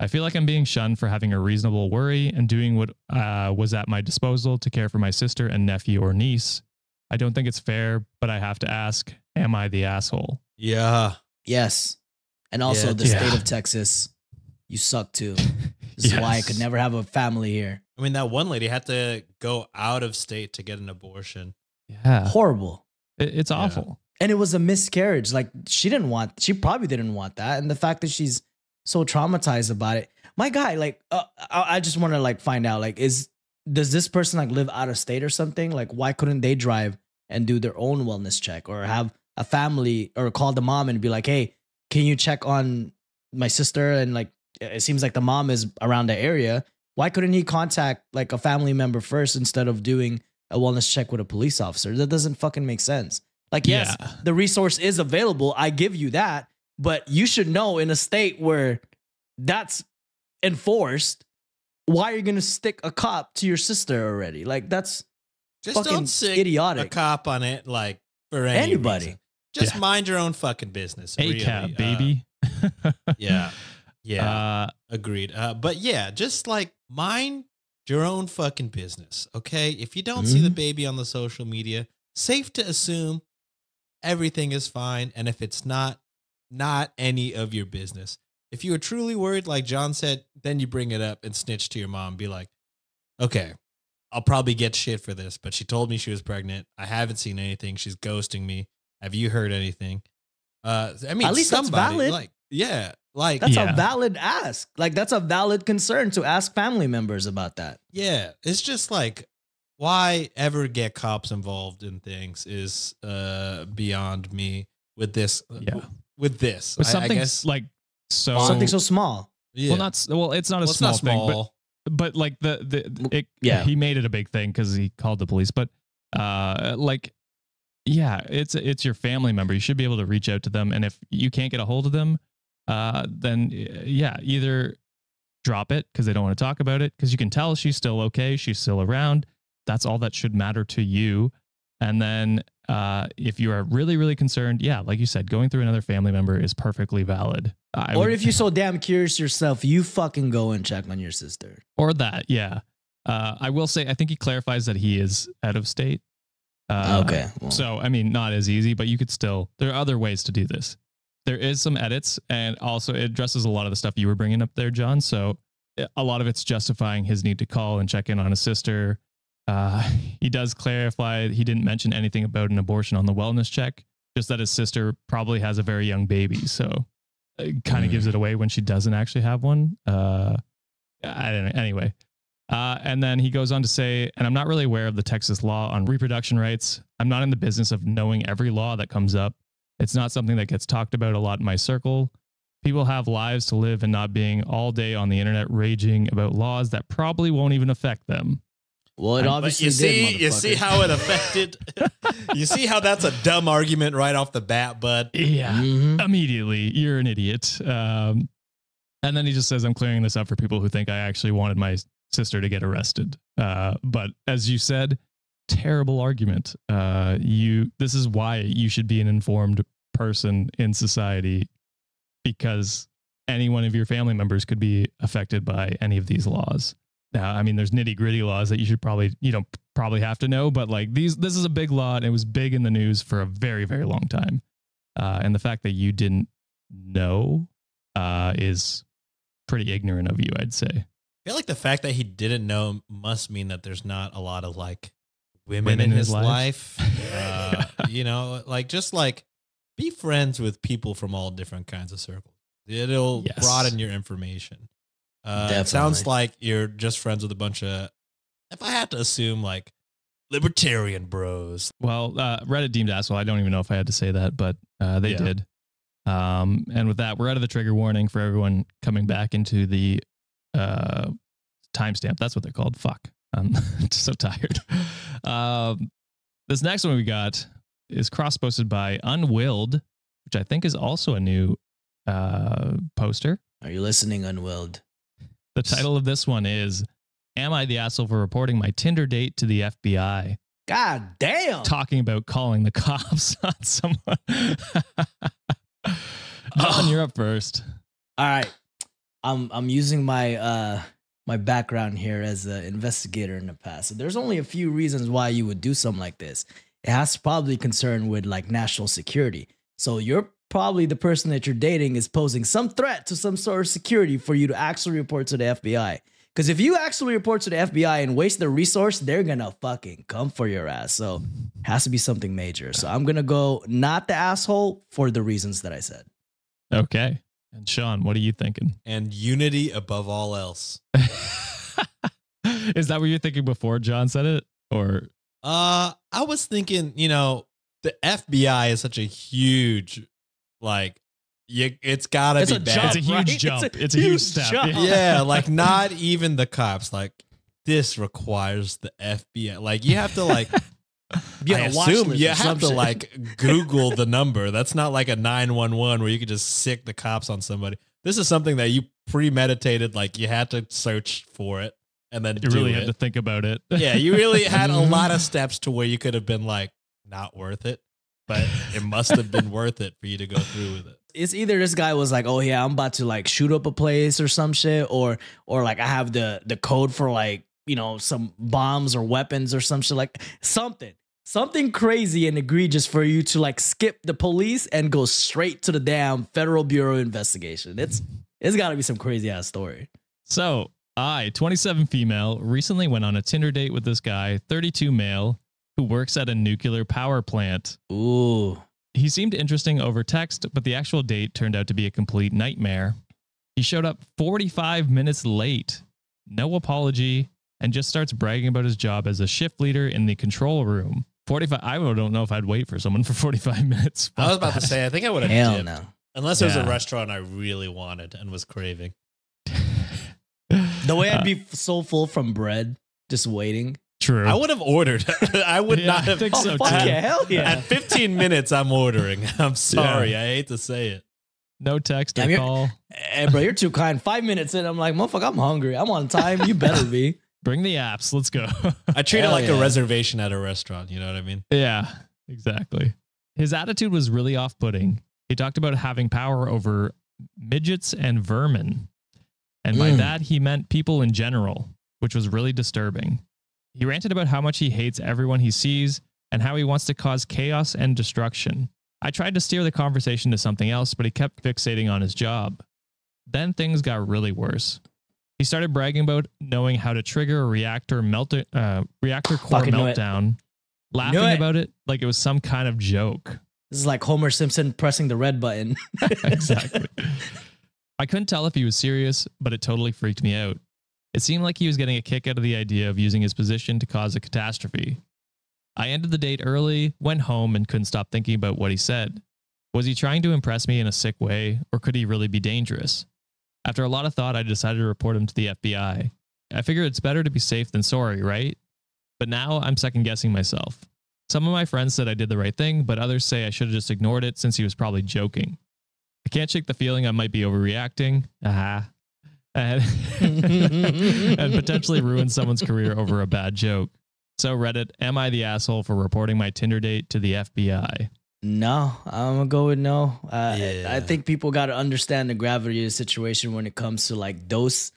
A: I feel like I'm being shunned for having a reasonable worry and doing what uh, was at my disposal to care for my sister and nephew or niece. I don't think it's fair, but I have to ask Am I the asshole?
D: Yeah.
C: Yes. And also
D: Yeah,
C: the
A: yeah.
C: state of Texas, you suck too. This is why I could never have a family here.
D: I mean that one lady had to go out of state to get an abortion.
A: Yeah.
C: Horrible.
A: It- it's
D: Yeah.
A: awful.
C: And it was a miscarriage. Like she didn't want she probably didn't want that. And the fact that she's so traumatized about it. My guy, like uh, I, I just want to like find out like is does this person like live out of state or something? Like why couldn't they drive and do their own wellness check or have a family or call the mom and be like, "Hey, can you check on my sister?" And like it seems like the mom is around the area. Why couldn't he contact like a family member first instead of doing a wellness check with a police officer? That doesn't fucking make sense. Like, yes,
A: Yeah.
C: the resource is available. I give you that. But you should know in a state where that's enforced, why are you going to stick a cop to your sister already? Like, that's
D: Just
C: fucking
D: don't stick
C: idiotic.
D: a cop on it like for any
C: Anybody.
D: reason. Just
A: Yeah.
D: mind your own fucking business. really.
A: ACAB,
D: Uh,
A: baby.
D: yeah. Yeah.
A: Uh,
D: Agreed. Uh, but yeah, just like mind your own fucking business. Okay. If you don't see the
C: Mhm.
D: baby on the social media, safe to assume everything is fine. And if it's not, not any of your business. If you were truly worried, like John said, then you bring it up and snitch to your mom. Be like, okay, I'll probably get shit for this, but she told me she was pregnant. I haven't seen anything. She's ghosting me. Have you heard anything? Uh, I mean,
C: At least that's
D: somebody,
C: valid.
D: Like, yeah, like
C: that's
A: Yeah.
C: a valid ask. Like, that's a valid concern to ask family members about that.
D: Yeah, it's just like why ever get cops involved in things is uh beyond me with this
A: Yeah.
D: with this.
A: But
D: I- I guess
A: like so.
C: Something so small.
D: yeah.
A: Well, not well. It's not a
D: Well,
A: small,
D: not
A: thing, but but like the the it,
C: Yeah.
A: he made it a big thing because he called the police. But uh, like yeah, it's it's your family member. You should be able to reach out to them, and if you can't get a hold of them, uh, then yeah, either drop it because they don't want to talk about it because you can tell she's still okay, she's still around. That's all that should matter to you. And then uh, if you are really, really concerned, yeah, like you said, going through another family member is perfectly valid. I
C: or
A: would-
C: if you're so damn curious yourself, you fucking go and check on your sister.
A: or that, yeah. Uh, I will say, I think he clarifies that he is out of state. Uh,
C: okay. well,
A: So, I mean, not as easy, but you could still, there are other ways to do this. There is some edits, and also it addresses a lot of the stuff you were bringing up there, John. So, eh, a lot of it's justifying his need to call and check in on his sister. Uh, he does clarify he didn't mention anything about an abortion on the wellness check, just that his sister probably has a very young baby. So, kind of
C: Mm.
A: gives it away when she doesn't actually have one. Uh, I don't know. Anyway, uh, and then he goes on to say, and I'm not really aware of the Texas law on reproduction rights. I'm not in the business of knowing every law that comes up. It's not something that gets talked about a lot in my circle. People have lives to live and not being all day on the internet raging about laws that probably won't even affect them.
C: Well, it
A: But
C: obviously
D: you see,
C: did.
D: you see how it affected. you see how that's a dumb argument right off the bat, bud.
A: Yeah.
C: Mhm.
A: Immediately, you're an idiot. Um, and then he just says, I'm clearing this up for people who think I actually wanted my sister to get arrested. Uh, but as you said, terrible argument. Uh, you this is why you should be an informed person in society because any one of your family members could be affected by any of these laws. Now, I mean, there's nitty gritty laws that you should probably, you know, probably have to know, but like these, this is a big law and it was big in the news for a very, very long time. Uh, and the fact that you didn't know uh, is pretty ignorant of you, I'd say.
D: I feel like the fact that he didn't know must mean that there's not a lot of like women, in his, life. Uh, you know, like just like be friends with people from all different kinds of circles. It'll
A: Yes.
D: broaden your information. Uh, it sounds like you're just friends with a bunch of, if I had to assume, like libertarian bros.
A: Well, uh, Reddit deemed asshole. I don't even know if I had to say that, but uh, they
D: Yeah.
A: did. Um, and with that, we're out of the trigger warning for everyone coming back into the uh, timestamp. That's what they're called. Fuck. I'm so tired. Um, this next one we got is cross posted by Unwilled, which I think is also a new uh, poster.
C: Are you listening, Unwilled?
A: The title of this one is Am I the asshole for reporting my Tinder date to the FBI?
C: God damn.
A: talking about calling the cops on someone. John, you're up first.
C: All right. I'm I'm using my uh my background here as an investigator in the past. So there's only a few reasons why you would do something like this. It has probably concern with like national security. So you're probably the person that you're dating is posing some threat to some sort of security for you to actually report to the FBI. Because if you actually report to the FBI and waste the resource, they're gonna fucking come for your ass. So it has to be something major. So I'm gonna go not the asshole for the reasons that I said.
A: Okay. And Sean, what are you thinking?
D: And unity above all else.
A: Is that what you're thinking before John said it? Or
D: Uh, I was thinking, you know, the FBI is such a huge, like, you, it's gotta
C: It's
D: be
C: a
D: bad.
C: jump,
A: It's a huge
C: right?
A: jump.
C: It's a,
A: It's a huge
C: huge
A: step.
C: jump.
D: yeah, like not even the cops. Like this requires the FBI. Like you have to like.
C: Be on
D: I
C: a watch
D: assume you have to like Google the number. That's not like a nine one one where you could just sic the cops on somebody. This is something that you premeditated. Like you had to search for it and then
A: you
D: do
A: really
D: it.
A: had to think about it.
D: yeah, you really had a lot of steps to where you could have been like not worth it, but it must have been worth it for you to go through with it.
C: it's either this guy was like, "Oh yeah, I'm about to like shoot up a place or some shit," or or like I have the the code for like you know some bombs or weapons or some shit like something something crazy and egregious for you to like skip the police and go straight to the damn Federal Bureau of Investigation. It's it's got to be some crazy ass story.
A: So, I, 27 female, recently went on a Tinder date with this guy, 32 male, who works at a nuclear power plant.
C: Ooh,
A: He seemed interesting over text, but the actual date turned out to be a complete nightmare. He showed up 45 minutes late, no apology, and just starts bragging about his job as a shift leader in the control room. 45 I don't know if I'd wait for someone for 45 minutes.
D: I was
A: Fuck
D: about to say, I think I would have
C: hell
D: dipped.
C: no.
D: Unless it was a restaurant I really wanted and was craving.
C: The way I'd be so full from bread, just waiting.
A: True.
D: I would have ordered. I would
A: Yeah,
D: not
A: I
D: have.
A: think
C: Oh
A: so,
C: fuck
A: too.
C: yeah, hell yeah.
D: At 15 minutes, I'm ordering. I'm sorry. I hate to say it.
A: No text or
C: Damn, you're-
A: call.
C: Hey, bro, you're too kind. Five minutes in, I'm like, motherfucker, I'm hungry. I'm on time. You better be.
A: Bring the apps. Let's go.
D: I treat it like
C: yeah.
D: a reservation at a restaurant. You know what I mean?
A: yeah, exactly. His attitude was really off putting. He talked about having power over midgets and vermin. And by
C: Mm.
A: that, he meant people in general, which was really disturbing. He ranted about how much he hates everyone he sees and how he wants to cause chaos and destruction. I tried to steer the conversation to something else, but he kept fixating on his job. Then things got really worse. He started bragging about knowing how to trigger a reactor melt uh, reactor core
C: Fucking
A: meltdown, laughing
C: it.
A: about it like it was some kind of joke.
C: This is like Homer Simpson pressing the red button.
A: exactly. I couldn't tell if he was serious, but it totally freaked me out. It seemed like he was getting a kick out of the idea of using his position to cause a catastrophe. I ended the date early, went home, and couldn't stop thinking about what he said. Was he trying to impress me in a sick way, or could he really be dangerous? After a lot of thought, I decided to report him to the FBI. I figured it's better to be safe than sorry, right? But now I'm second guessing myself. Some of my friends said I did the right thing, but others say I should have just ignored it since he was probably joking. I can't shake the feeling I might be overreacting. Aha. And, and potentially ruin someone's career over a bad joke. So, Reddit, am I the asshole for reporting my Tinder date to the FBI?
C: No, I'm gonna go with no. Uh,
D: Yeah.
C: I think people got to understand the gravity of the situation when it comes to like those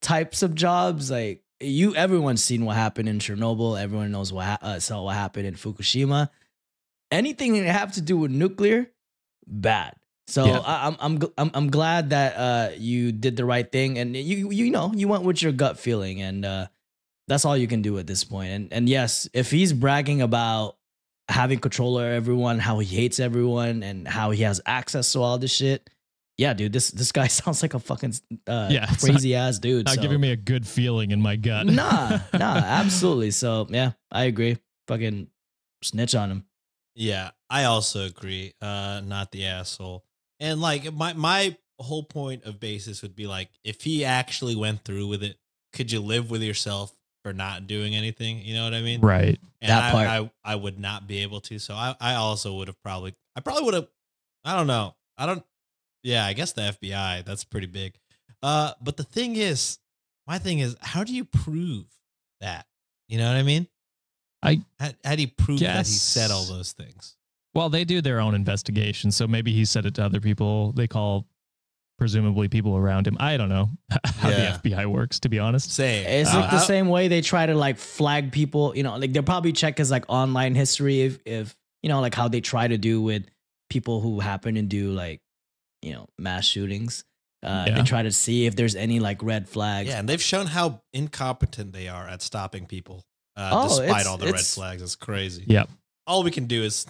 C: types of jobs. Like you, everyone's seen what happened in Chernobyl. Everyone knows what ha- uh, saw what happened in Fukushima. Anything that have to do with nuclear, bad. So
A: Yeah.
C: I, I'm I'm I'm I'm glad that uh, you did the right thing and you you know you went with your gut feeling and uh, that's all you can do at this point. And and yes, if he's bragging about having control over everyone, how he hates everyone, and how he has access to all this shit. Yeah, dude, this this guy sounds like a fucking uh,
A: Yeah, it's
C: crazy ass dude.
A: Not
C: so-
A: giving me a good feeling in my gut.
C: nah, nah, absolutely. So yeah, I agree. Fucking snitch on him.
D: Yeah, I also agree. Uh, not the asshole. And like my my whole point of basis would be like, if he actually went through with it, could you live with yourself for not doing anything? You know what I mean?
A: Right.
D: And
C: That
D: I,
C: part.
D: I I would not be able to. So I I also would have probably I probably would have I don't know. I don't yeah, I guess the FBI, that's pretty big. Uh but the thing is, my thing is, how do you prove that? You know what I mean?
A: I
D: how, how do you prove that he said all those things?
A: Well, they do their own investigation. So maybe he said it to other people. They call presumably people around him. I don't know how
D: Yeah.
A: the FBI works, to be honest.
D: Same.
C: It's
D: Uh,
C: like the
D: I-
C: same way they try to like flag people. You know, like they'll probably check his like online history if if you know like how they try to do with people who happen to do like you know mass shootings. Uh,
A: Yeah.
C: They try to see if there's any like red flags.
D: Yeah, and they've shown how incompetent they are at stopping people, uh,
C: Oh,
D: despite all the red flags. It's crazy.
A: Yep.
D: All we can do is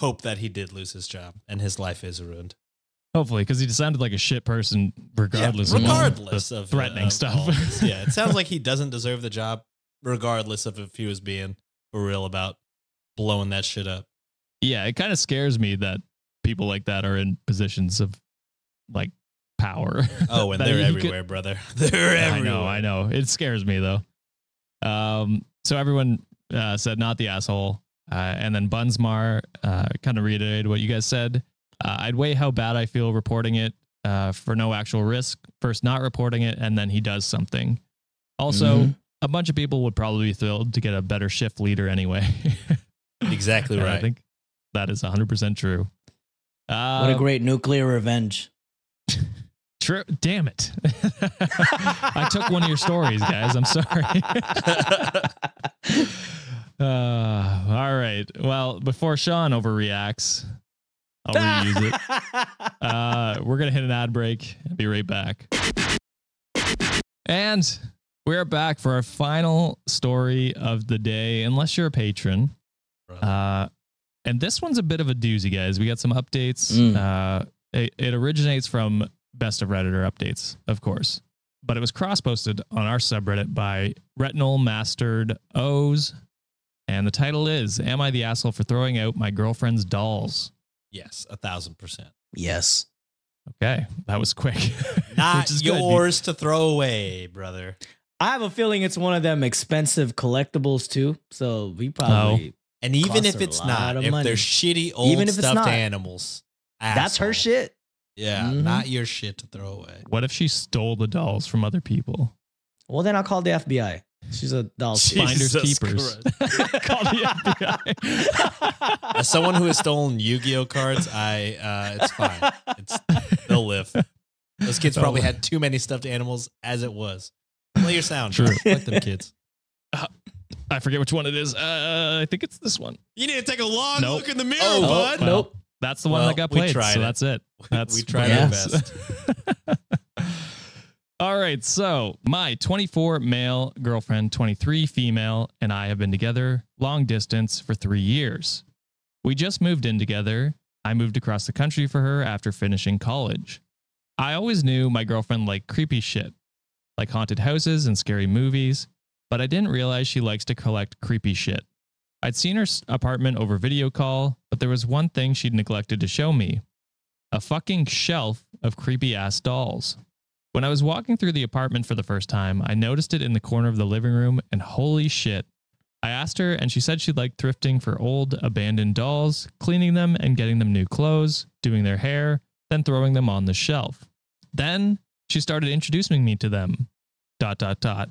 D: hope that he did lose his job and his life is ruined.
A: Hopefully, because he sounded like a shit person, regardless,
D: yeah,
A: of
D: regardless
A: the
D: of
A: threatening
D: of
A: stuff.
D: this. yeah, it sounds like he doesn't deserve the job, regardless of if he was being for real about blowing that shit up.
A: yeah, it kind of scares me that people like that are in positions of like power.
D: Oh, and they're
A: you could-
D: everywhere, brother. They're
A: I
D: everywhere.
A: know, I know. It scares me though. Um, so everyone uh, said not the asshole, uh, and then Bunsmar uh, kind of reiterated what you guys said. Uh, I'd weigh how bad I feel reporting it uh, for no actual risk. First, not reporting it, and then he does something. Also,
C: Mhm.
A: a bunch of people would probably be thrilled to get a better shift leader anyway.
D: Exactly
A: And I
D: right.
A: think that is 100% true. Uh,
C: What a great nuclear revenge.
A: True. Damn it. I took one of your stories, guys. I'm sorry. Uh, all right. Well, before Sean overreacts, I'll reuse it. Uh, we're going to hit an ad break and be right back. And we're back for our final story of the day, unless you're a patron. Uh, and this one's a bit of a doozy, guys. We got some updates.
C: Mm.
A: Uh, it, it originates from Best of Redditor updates, of course, but it was cross posted on our subreddit by Retinal Mastered O's. And the title is Am I the Asshole for Throwing Out My Girlfriend's Dolls?
D: yes, a thousand percent.
C: yes.
A: Okay, that was quick.
D: Not
A: Which is good.
D: yours to throw away, brother.
C: I have a feeling it's one of them expensive collectibles too. So we
A: Oh.
C: probably
D: And even if it's not, if
C: money.
D: they're shitty old
C: Even if it's
D: stuffed
C: not.
D: animals,
C: that's her shit.
D: Yeah,
C: Mhm.
D: not your shit to throw away.
A: What if she stole the dolls from other people?
C: Well, then I'll call the FBI. She's a doll.
D: She-
A: Finders
D: Jesus
A: keepers. Call the FBI.
D: As someone who has stolen Yu-Gi-Oh cards, I uh, it's fine. It's they'll live. Those kids probably had too many stuffed animals as it was. Play your sound.
A: True.
D: Like them kids.
A: I forget which one it is. Uh, I think it's this one.
D: You need to take a long
A: Nope.
D: look in the mirror,
C: Oh,
D: bud.
A: Well,
C: nope.
A: That's the one
D: Well,
A: that got
D: we
A: played.
D: tried
A: so
D: it.
A: that's it. That's
D: we tried
C: our
D: best.
A: All right. So my 24 male girlfriend, 23 female, and I have been together long distance for three years. We just moved in together. I moved across the country for her after finishing college. I always knew my girlfriend liked creepy shit, like haunted houses and scary movies, but I didn't realize she likes to collect creepy shit. I'd seen her apartment over video call, but there was one thing she'd neglected to show me a fucking shelf of creepy ass dolls. When I was walking through the apartment for the first time, I noticed it in the corner of the living room, and holy shit. I asked her, and she said she liked thrifting for old, abandoned dolls, cleaning them and getting them new clothes, doing their hair, then throwing them on the shelf. Then she started introducing me to them. Dot, dot, dot.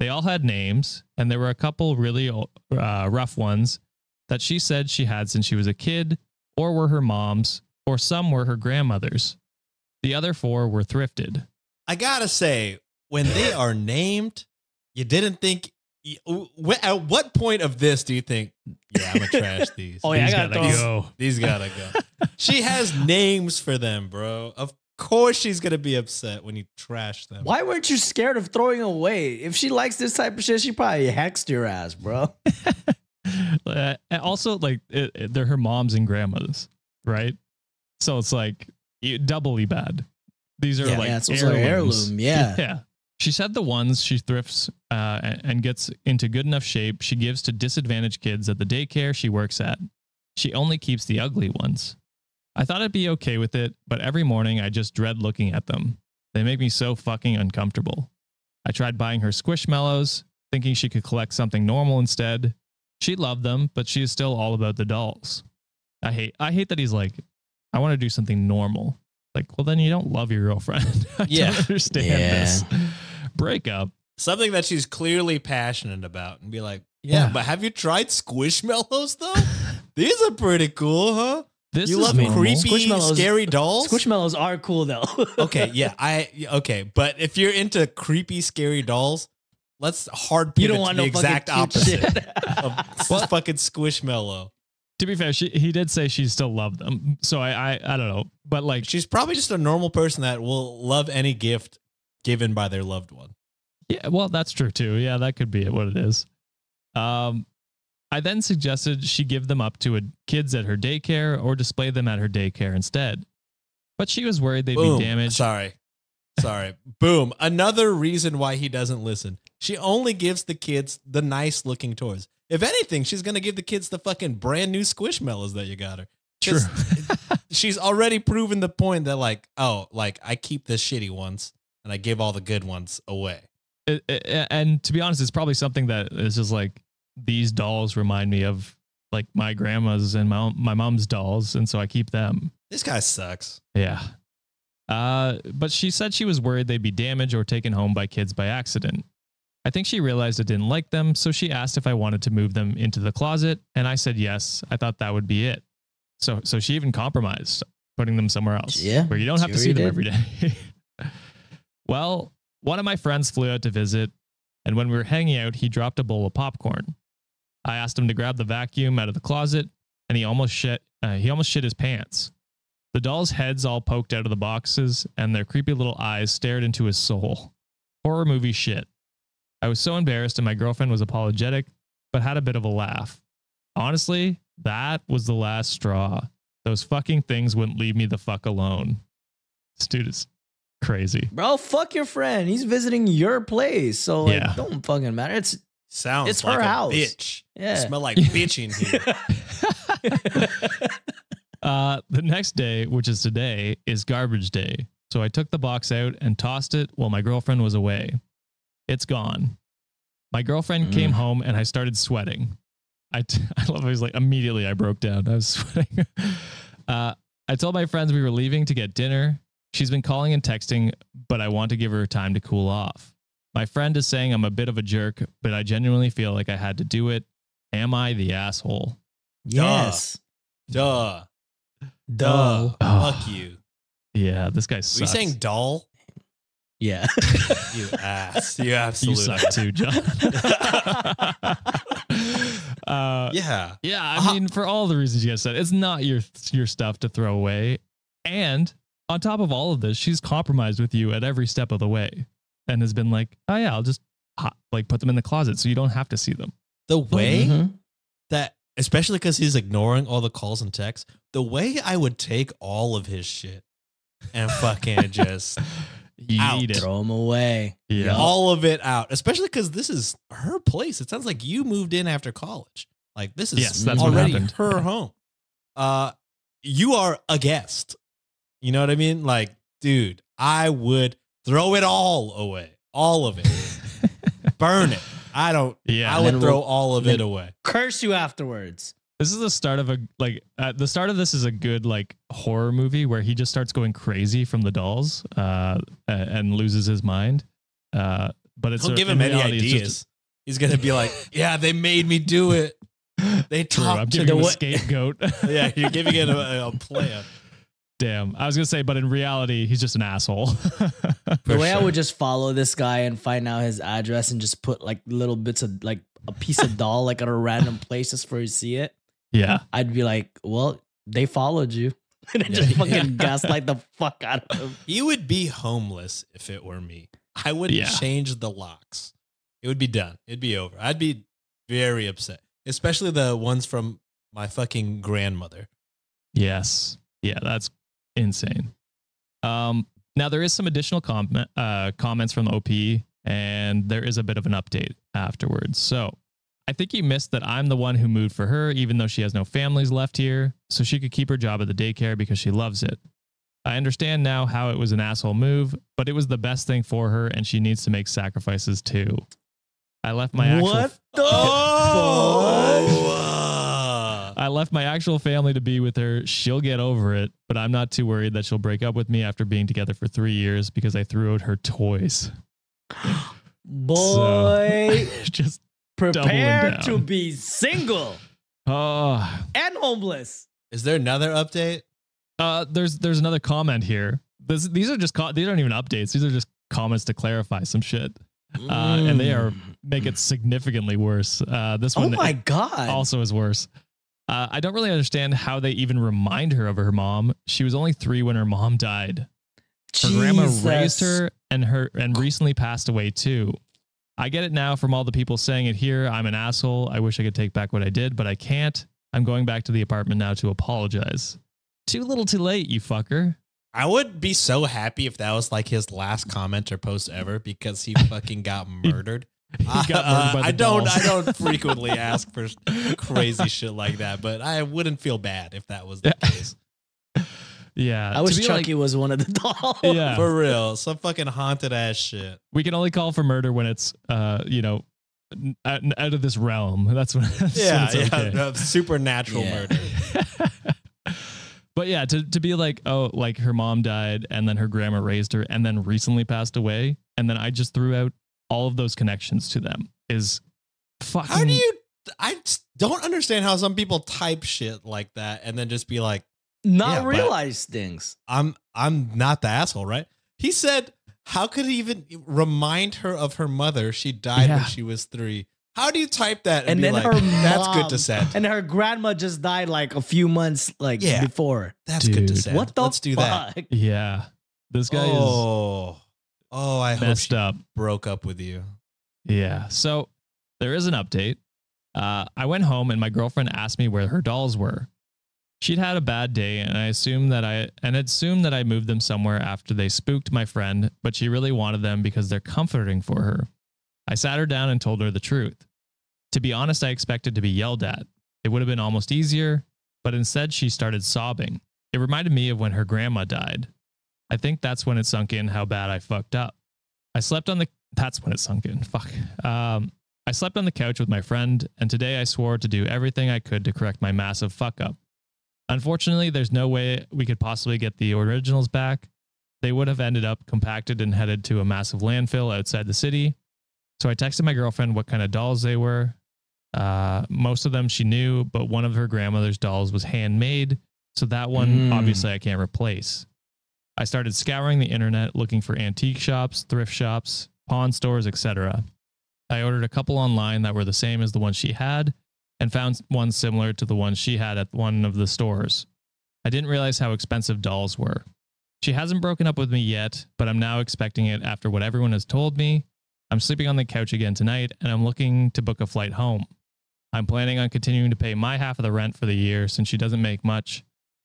A: They all had names, and there were a couple really uh, rough ones that she said she had since she was a kid, or were her mom's, or some were her grandmother's. The other four were thrifted.
D: I gotta say, when they are named, you didn't think. At what point of this do you think? Yeah, I'm gonna trash these.
C: Oh, yeah, I gotta
A: gotta
C: throw-
A: go.
D: These gotta go. She has names for them, bro. Of course, she's gonna be upset when you trash them.
C: Why weren't you scared of throwing away? If she likes this type of shit, she probably hexed your ass, bro.
A: Uh, and also, like it, it- they're her moms and grandmas, right? So it's like doubly bad. These are
D: Yeah,
A: like
C: yeah, it's
A: heirlooms.
C: heirloom, yeah.
A: yeah. She said the ones she thrifts uh, and, and gets into good enough shape, she gives to disadvantaged kids at the daycare she works at. She only keeps the ugly ones. I thought I'd be okay with it, but every morning I just dread looking at them. They make me so fucking uncomfortable. I tried buying her squishmallows, thinking she could collect something normal instead. She loved them, but she is still all about the dolls. I hate I hate that he's like, I want to do something normal. Like, well then you don't love your girlfriend. I
D: Yeah.
A: don't understand
C: Yeah.
A: this. Break up.
D: Something that she's clearly passionate about, and be like, yeah,
A: Yeah.
D: but have you tried Squishmallows though? These are pretty cool, huh?
A: This
D: you
A: is
D: love
A: normal.
D: creepy,
C: Squishmallows-
D: scary dolls.
C: Squishmallows are cool though.
D: okay, yeah, I okay, but if you're into creepy, scary dolls, let's hard
C: you don't want
D: to
C: no
D: the exact opposite
C: shit.
D: of
A: Well-
D: fucking Squishmallow.
A: To be fair, she, he did say she still loved them. So I, I I don't know. But like
D: She's probably just a normal person that will love any gift given by their loved one.
A: Yeah, well, that's true too. Yeah, that could be it, what it is. Um, I then suggested she give them up to a, kids at her daycare or display them at her daycare instead. But she was worried they'd
D: Boom.
A: be damaged.
D: Sorry. Sorry. Boom. Another reason why he doesn't listen. She only gives the kids the nice looking toys. If anything, she's gonna give the kids the fucking brand new squishmallows that you got her. 'Cause she's already proven the point that like, oh, like I keep the shitty ones and I give all the good ones away.
A: It- it- and to be honest, it's probably something that is just like these dolls remind me of like my grandma's and my my mom's dolls, and so I keep them.
D: This guy sucks.
A: Yeah. Uh, but she said she was worried they'd be damaged or taken home by kids by accident. I think she realized I didn't like them, so she asked if I wanted to move them into the closet, and I said yes. I thought that would be it. So, so she even compromised, putting them somewhere else,
C: Yeah,
A: where you don't have to see them every day. well, one of my friends flew out to visit, and when we were hanging out, he dropped a bowl of popcorn. I asked him to grab the vacuum out of the closet, and he almost shit. Uh, he almost shit his pants. The dolls' heads all poked out of the boxes, and their creepy little eyes stared into his soul. Horror movie shit. I was so embarrassed, and my girlfriend was apologetic, but had a bit of a laugh. Honestly, that was the last straw. Those fucking things wouldn't leave me the fuck alone. This dude is crazy.
C: Bro, fuck your friend. He's visiting your place. So like
A: Yeah.
C: don't fucking matter. It's
D: Sounds
C: It's
D: like
C: her
D: a
C: house.
D: bitch.
C: yeah.
D: Smell like bitch in here.
A: uh, the next day, which is today, is garbage day. So I took the box out and tossed it while my girlfriend was away. It's gone. My girlfriend
C: Mm.
A: came home and I started sweating. I, t- I love how he's like, immediately I broke down. I was sweating. uh, I told my friends we were leaving to get dinner. She's been calling and texting, but I want to give her time to cool off. My friend is saying I'm a bit of a jerk, but I genuinely feel like I had to do it. Am I the asshole?
C: Yes.
D: Duh.
C: Duh.
A: Oh.
D: Fuck you.
A: Yeah, this guy
D: Were you saying doll?
C: Yeah.
D: You ass. You
A: absolutely
D: you
A: suck too, John. uh,
D: Yeah.
A: Yeah, I
D: Uh-huh.
A: mean, for all the reasons you guys said, it's not your your stuff to throw away. And on top of all of this, she's compromised with you at every step of the way, and has been like, "Oh yeah, I'll just hot, like put them in the closet so you don't have to see them."
D: The way
C: Mhm.
D: that, especially because he's ignoring all the calls and texts, the way I would take all of his shit and fucking just
A: You
D: Out.
A: eat it.
C: Throw them away.
A: Yeah.
D: all of it out, especially because this is her place. It sounds like you moved in after college. Like this is
A: Yes, that's
D: already
A: happened.
D: her home. Uh, you are a guest. You know what I mean? Like, dude, I would throw it all away, all of it, burn it. I don't.
A: yeah.
D: I would throw
C: we'll-
D: all of
C: then-
D: it away.
C: Curse you afterwards.
A: This is the start of a like uh, the start of this is a good like horror movie where he just starts going crazy from the dolls uh, and loses his mind. Uh, but it's
D: Don't
A: a-
D: give him any
A: reality, it's just-
D: ideas. He's gonna be like, "Yeah, they made me do it. They
A: True,
D: talked to
A: giving him
D: me."
A: a scapegoat.
D: yeah, you're giving it a, a plan.
A: Damn. I was gonna say, but in reality, he's just an asshole.
C: The
D: For
C: way I would just follow this guy and find out his address and just put like little bits of like a piece of doll like at a random place just for you to see it,
A: yeah.
C: I'd be like, well, they followed you. and then
D: Yeah.
C: just fucking gaslight the fuck out of him.
D: He would be homeless if it were me. I would
A: Yeah.
D: change the locks. It would be done. It'd be over. I'd be very upset, especially the ones from my fucking grandmother.
A: Yes. Yeah, that's insane. Um, now there is some additional comment uh, comments from the OP, and there is a bit of an update afterwards. So I think you missed that I'm the one who moved for her, even though she has no families left here, so she could keep her job at the daycare because she loves it. I understand now how it was an asshole move, but it was the best thing for her, and she needs to make sacrifices too. I left my actual
C: What the
D: Oh,
A: I left my actual family to be with her. She'll get over it, but I'm not too worried that she'll break up with me after being together for three years because I threw out her toys.
C: Boy,
A: Just
C: prepare to be single
A: oh,
C: and homeless.
D: Is there another update?
A: uh, there's there's another comment here. This, these are just co- these aren't even updates. These are just comments to clarify some shit. Uh, and they are make it significantly worse. Uh, this
C: Oh
A: one
C: my god.
A: also is worse. Uh, I don't really understand how they even remind her of her mom. She was only three when her mom died. Her grandma raised her and her and recently passed away too. I get it now from all the people saying it here. I'm an asshole. I wish I could take back what I did, but I can't. I'm going back to the apartment now to apologize. Too little too late, you fucker.
D: I would be so happy if that was like his last comment or post ever because he fucking got murdered. Uh, I don't.
A: dolls.
D: I don't frequently ask for crazy shit like that, but I wouldn't feel bad if that was the
A: Yeah.
D: case.
A: Yeah.
C: I wish
A: be
C: Chucky
A: like-
C: was one of the dolls.
A: Yeah.
D: For real, some fucking haunted ass shit.
A: we can only call for murder when it's uh, you know, n- out, out of this realm. That's when, that's when
D: Yeah,
A: it's
D: yeah,
A: okay.
D: the supernatural
C: Yeah.
D: murder.
A: but yeah, to, to be like, oh, like her mom died and then her grandma raised her and then recently passed away. And then I just threw out all of those connections to them is fucking.
D: How do you? I don't understand how some people type shit like that and then just be like,
C: Not
D: Yeah,
C: realize things.
D: "I'm I'm not the asshole, right?" He said, "How could he even remind her of her mother? She died
A: Yeah.
D: when she was three. How do you type that and,
C: And
D: be
C: then
D: like,
C: her
D: "That's good to send.
C: And her grandma just died like a few months like
D: Yeah.
C: before.
D: That's good to
A: Dude.
D: send.
C: What the
D: Let's do that."
C: fuck?
A: Yeah. This guy is
D: Oh, oh, I hope
A: messed
D: she
A: up.
D: broke up with you.
A: Yeah. So there is an update. Uh, I went home and my girlfriend asked me where her dolls were. She'd had a bad day and I assumed that I and assumed that I moved them somewhere after they spooked my friend, but she really wanted them because they're comforting for her. I sat her down and told her the truth. To be honest, I expected to be yelled at. It would have been almost easier, but instead she started sobbing. It reminded me of when her grandma died. I think that's when it sunk in how bad I fucked up. I slept on the that's when it sunk in. Fuck. Um, I slept on the couch with my friend, and today I swore to do everything I could to correct my massive fuck up. Unfortunately, there's no way we could possibly get the originals back. They would have ended up compacted and headed to a massive landfill outside the city. So I texted my girlfriend what kind of dolls they were. Uh, most of them she knew, but one of her grandmother's dolls was handmade. So that one,
C: Mm.
A: obviously, I can't replace. I started scouring the internet looking for antique shops, thrift shops, pawn stores, etc. I ordered a couple online that were the same as the one she had and found one similar to the one she had at one of the stores. I didn't realize how expensive dolls were. She hasn't broken up with me yet, but I'm now expecting it after what everyone has told me. I'm sleeping on the couch again tonight and I'm looking to book a flight home. I'm planning on continuing to pay my half of the rent for the year since she doesn't make much,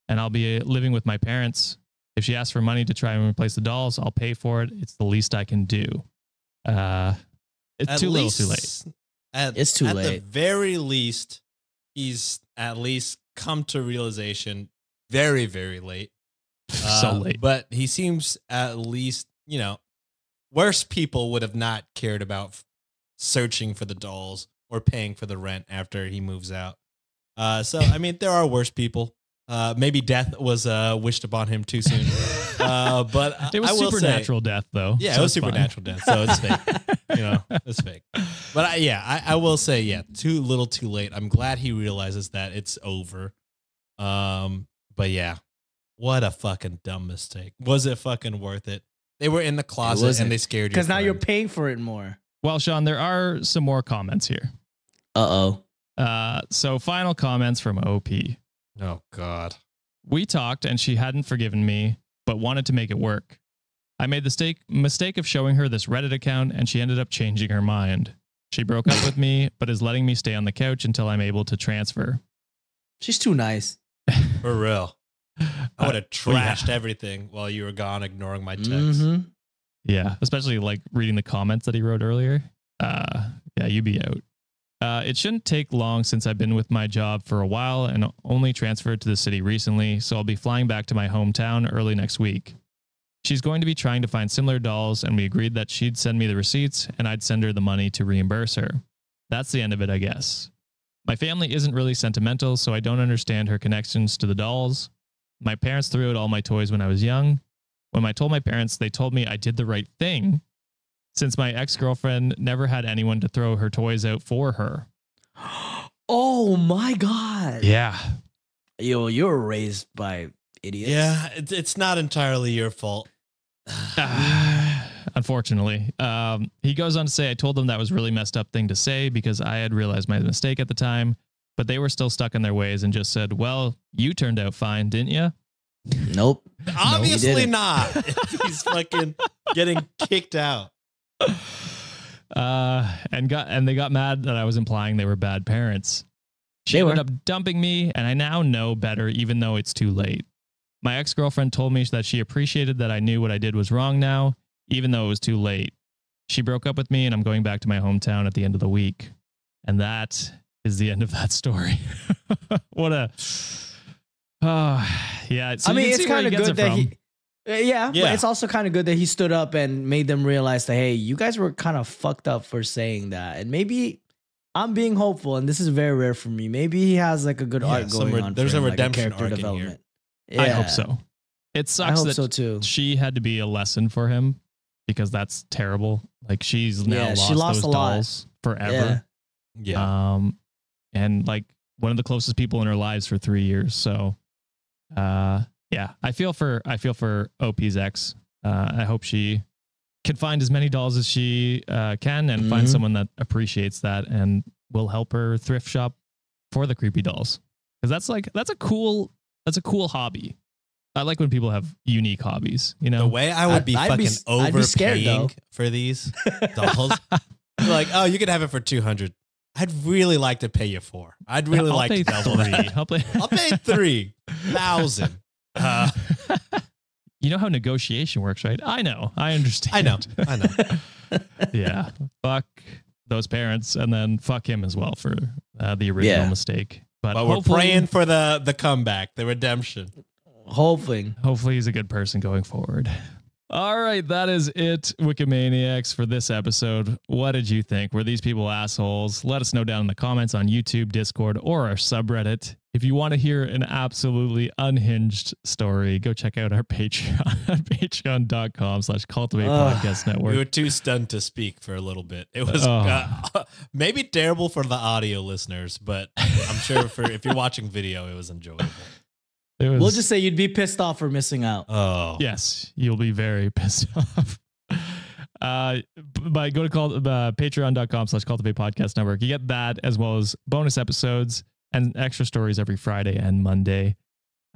A: and I'll be living with my parents. If she asks for money to try and replace the dolls, I'll pay for it. It's the least I can do. Uh, it's
D: At
A: too
D: least-
A: little, too late.
D: At,
C: It's too late.
D: at the very least, he's at least come to realization very, very late.
A: so
D: Uh,
A: late.
D: But he seems at least, you know, worse people would have not cared about searching for the dolls or paying for the rent after he moves out. Uh, so, I mean, there are worse people. Uh, maybe death was uh, wished upon him too soon. Uh, but
A: it was
D: will say-
A: supernatural death, though.
D: yeah,
A: so
D: it was
A: it's fine.
D: supernatural death, so it's fake. you know, it's fake. But I, yeah, I, I will say, yeah, too little, too late. I'm glad he realizes that it's over. Um, but yeah, what a fucking dumb mistake. Was it fucking worth it? They were in the closet and they scared you.
C: Because now you're paying for it more.
A: Well, Sean, there are some more comments here.
C: Uh oh.
A: Uh, so, final comments from OP.
D: Oh God.
A: We talked and she hadn't forgiven me, but wanted to make it work. I made the mistake, mistake of showing her this Reddit account and she ended up changing her mind. She broke up with me, but is letting me stay on the couch until I'm able to transfer.
C: She's too nice.
D: For real. I
A: Uh,
D: would have
A: well, yeah.
D: trashed everything while you were gone, ignoring my texts.
C: Mhm.
A: Yeah, especially like reading the comments that he wrote earlier. Uh, yeah, you'd be out. Uh, it shouldn't take long since I've been with my job for a while and only transferred to the city recently, so I'll be flying back to my hometown early next week. She's going to be trying to find similar dolls, and we agreed that she'd send me the receipts and I'd send her the money to reimburse her. That's the end of it, I guess. My family isn't really sentimental, so I don't understand her connections to the dolls. My parents threw out all my toys when I was young. When I told my parents, they told me I did the right thing since my ex girlfriend never had anyone to throw her toys out for her.
C: Oh my god.
A: Yeah.
C: Yo, you were raised by idiots.
D: Yeah, it's, it's not entirely your fault.
A: Unfortunately, um, he goes on to say, I told them that was really messed up thing to say because I had realized my mistake at the time, but they were still stuck in their ways and just said, Well, you turned out fine, didn't you?
C: Nope.
D: Obviously
C: didn't.
D: not. He's fucking getting kicked out.
A: Uh, and got and they got mad that I was implying they were bad parents. She
C: They
A: ended
C: were.
A: up dumping me, and I now know better, even though it's too late. My ex girlfriend told me that she appreciated that I knew what I did was wrong now, even though it was too late. She broke up with me, and I'm going back to my hometown at the end of the week. And that is the end of that story. what a. Oh, yeah. so
C: I mean, it's kind of good that
A: from.
C: he. Uh, yeah,
D: Yeah.
C: but it's also kind of good that he stood up and made them realize that hey, you guys were kind of fucked up for saying that, and maybe I'm being hopeful, and this is very rare for me. Maybe he has like a good
D: Yeah,
C: arc
D: some
C: going
D: re-
C: on.
D: there's
C: for
D: a
C: him, like
D: redemption
C: character
D: arc in here.
C: development.
A: I hope so. It
C: I
A: sucks
C: hope
A: that
C: so too.
A: she had to be a lesson for him because that's terrible. Like she's now
C: Yeah,
A: lost,
C: she lost
A: those
C: a lot.
A: dolls forever.
D: Yeah.
A: Um, and like one of the closest people in her lives for three years. So, uh, yeah, I feel for I feel for OP's ex. Uh, I hope she can find as many dolls as she uh, can and find
C: Mhm.
A: someone that appreciates that and will help her thrift shop for the creepy dolls because that's like that's a cool that's a cool hobby. I like when people have unique hobbies. You know,
D: the way I would
C: I'd-
D: be
C: I'd be
D: fucking
C: s- I'd be scared,
D: overpaying
C: though.
D: for these dolls. like, oh, you could have it for two hundred. I'd really like to pay you four. I'd really
A: I'll
D: like to double
A: three.
D: that.
A: I'll pay.
D: I'll pay three thousand. Uh,
A: you know how negotiation works, right? I know. I understand.
D: I know. I know.
A: yeah. Fuck those parents, and then fuck him as well for uh, the original
C: Yeah.
A: mistake. But,
D: But we're praying for the the comeback, the redemption.
C: Hoping.
A: hopefully he's a good person going forward. All right, that is it, Wikimaniacs, for this episode. What did you think? Were these people assholes? Let us know down in the comments on YouTube, Discord, or our subreddit. If you want to hear an absolutely unhinged story, go check out our Patreon at patreon.com slash cultivate podcast
D: We were too stunned to speak for a little bit. It was
A: Oh.
D: uh, maybe terrible for the audio listeners, but I'm sure for if you're watching video, it was enjoyable.
A: It was,
C: We'll just say you'd be pissed off for missing out.
D: Oh,
A: Yes, you'll be very pissed off. Uh, b- but go to call, uh, patreon.com slash cultivate podcast network. You get that as well as bonus episodes and extra stories every Friday and Monday.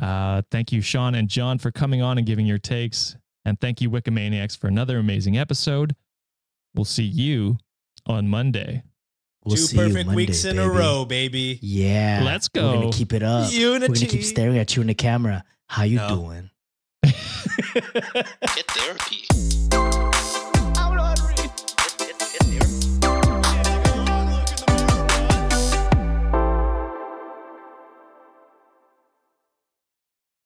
A: Uh, thank you, Sean and John, for coming on and giving your takes. And thank you, Wikimaniacs, for another amazing episode. We'll see you on Monday.
C: We'll
D: two
C: see you
D: perfect
C: Monday,
D: weeks in a row, baby.
C: Yeah.
A: Let's go.
C: We're gonna keep it up. We're gonna keep staring at you in the camera. How you
D: No.
C: doing?
B: Get therapy.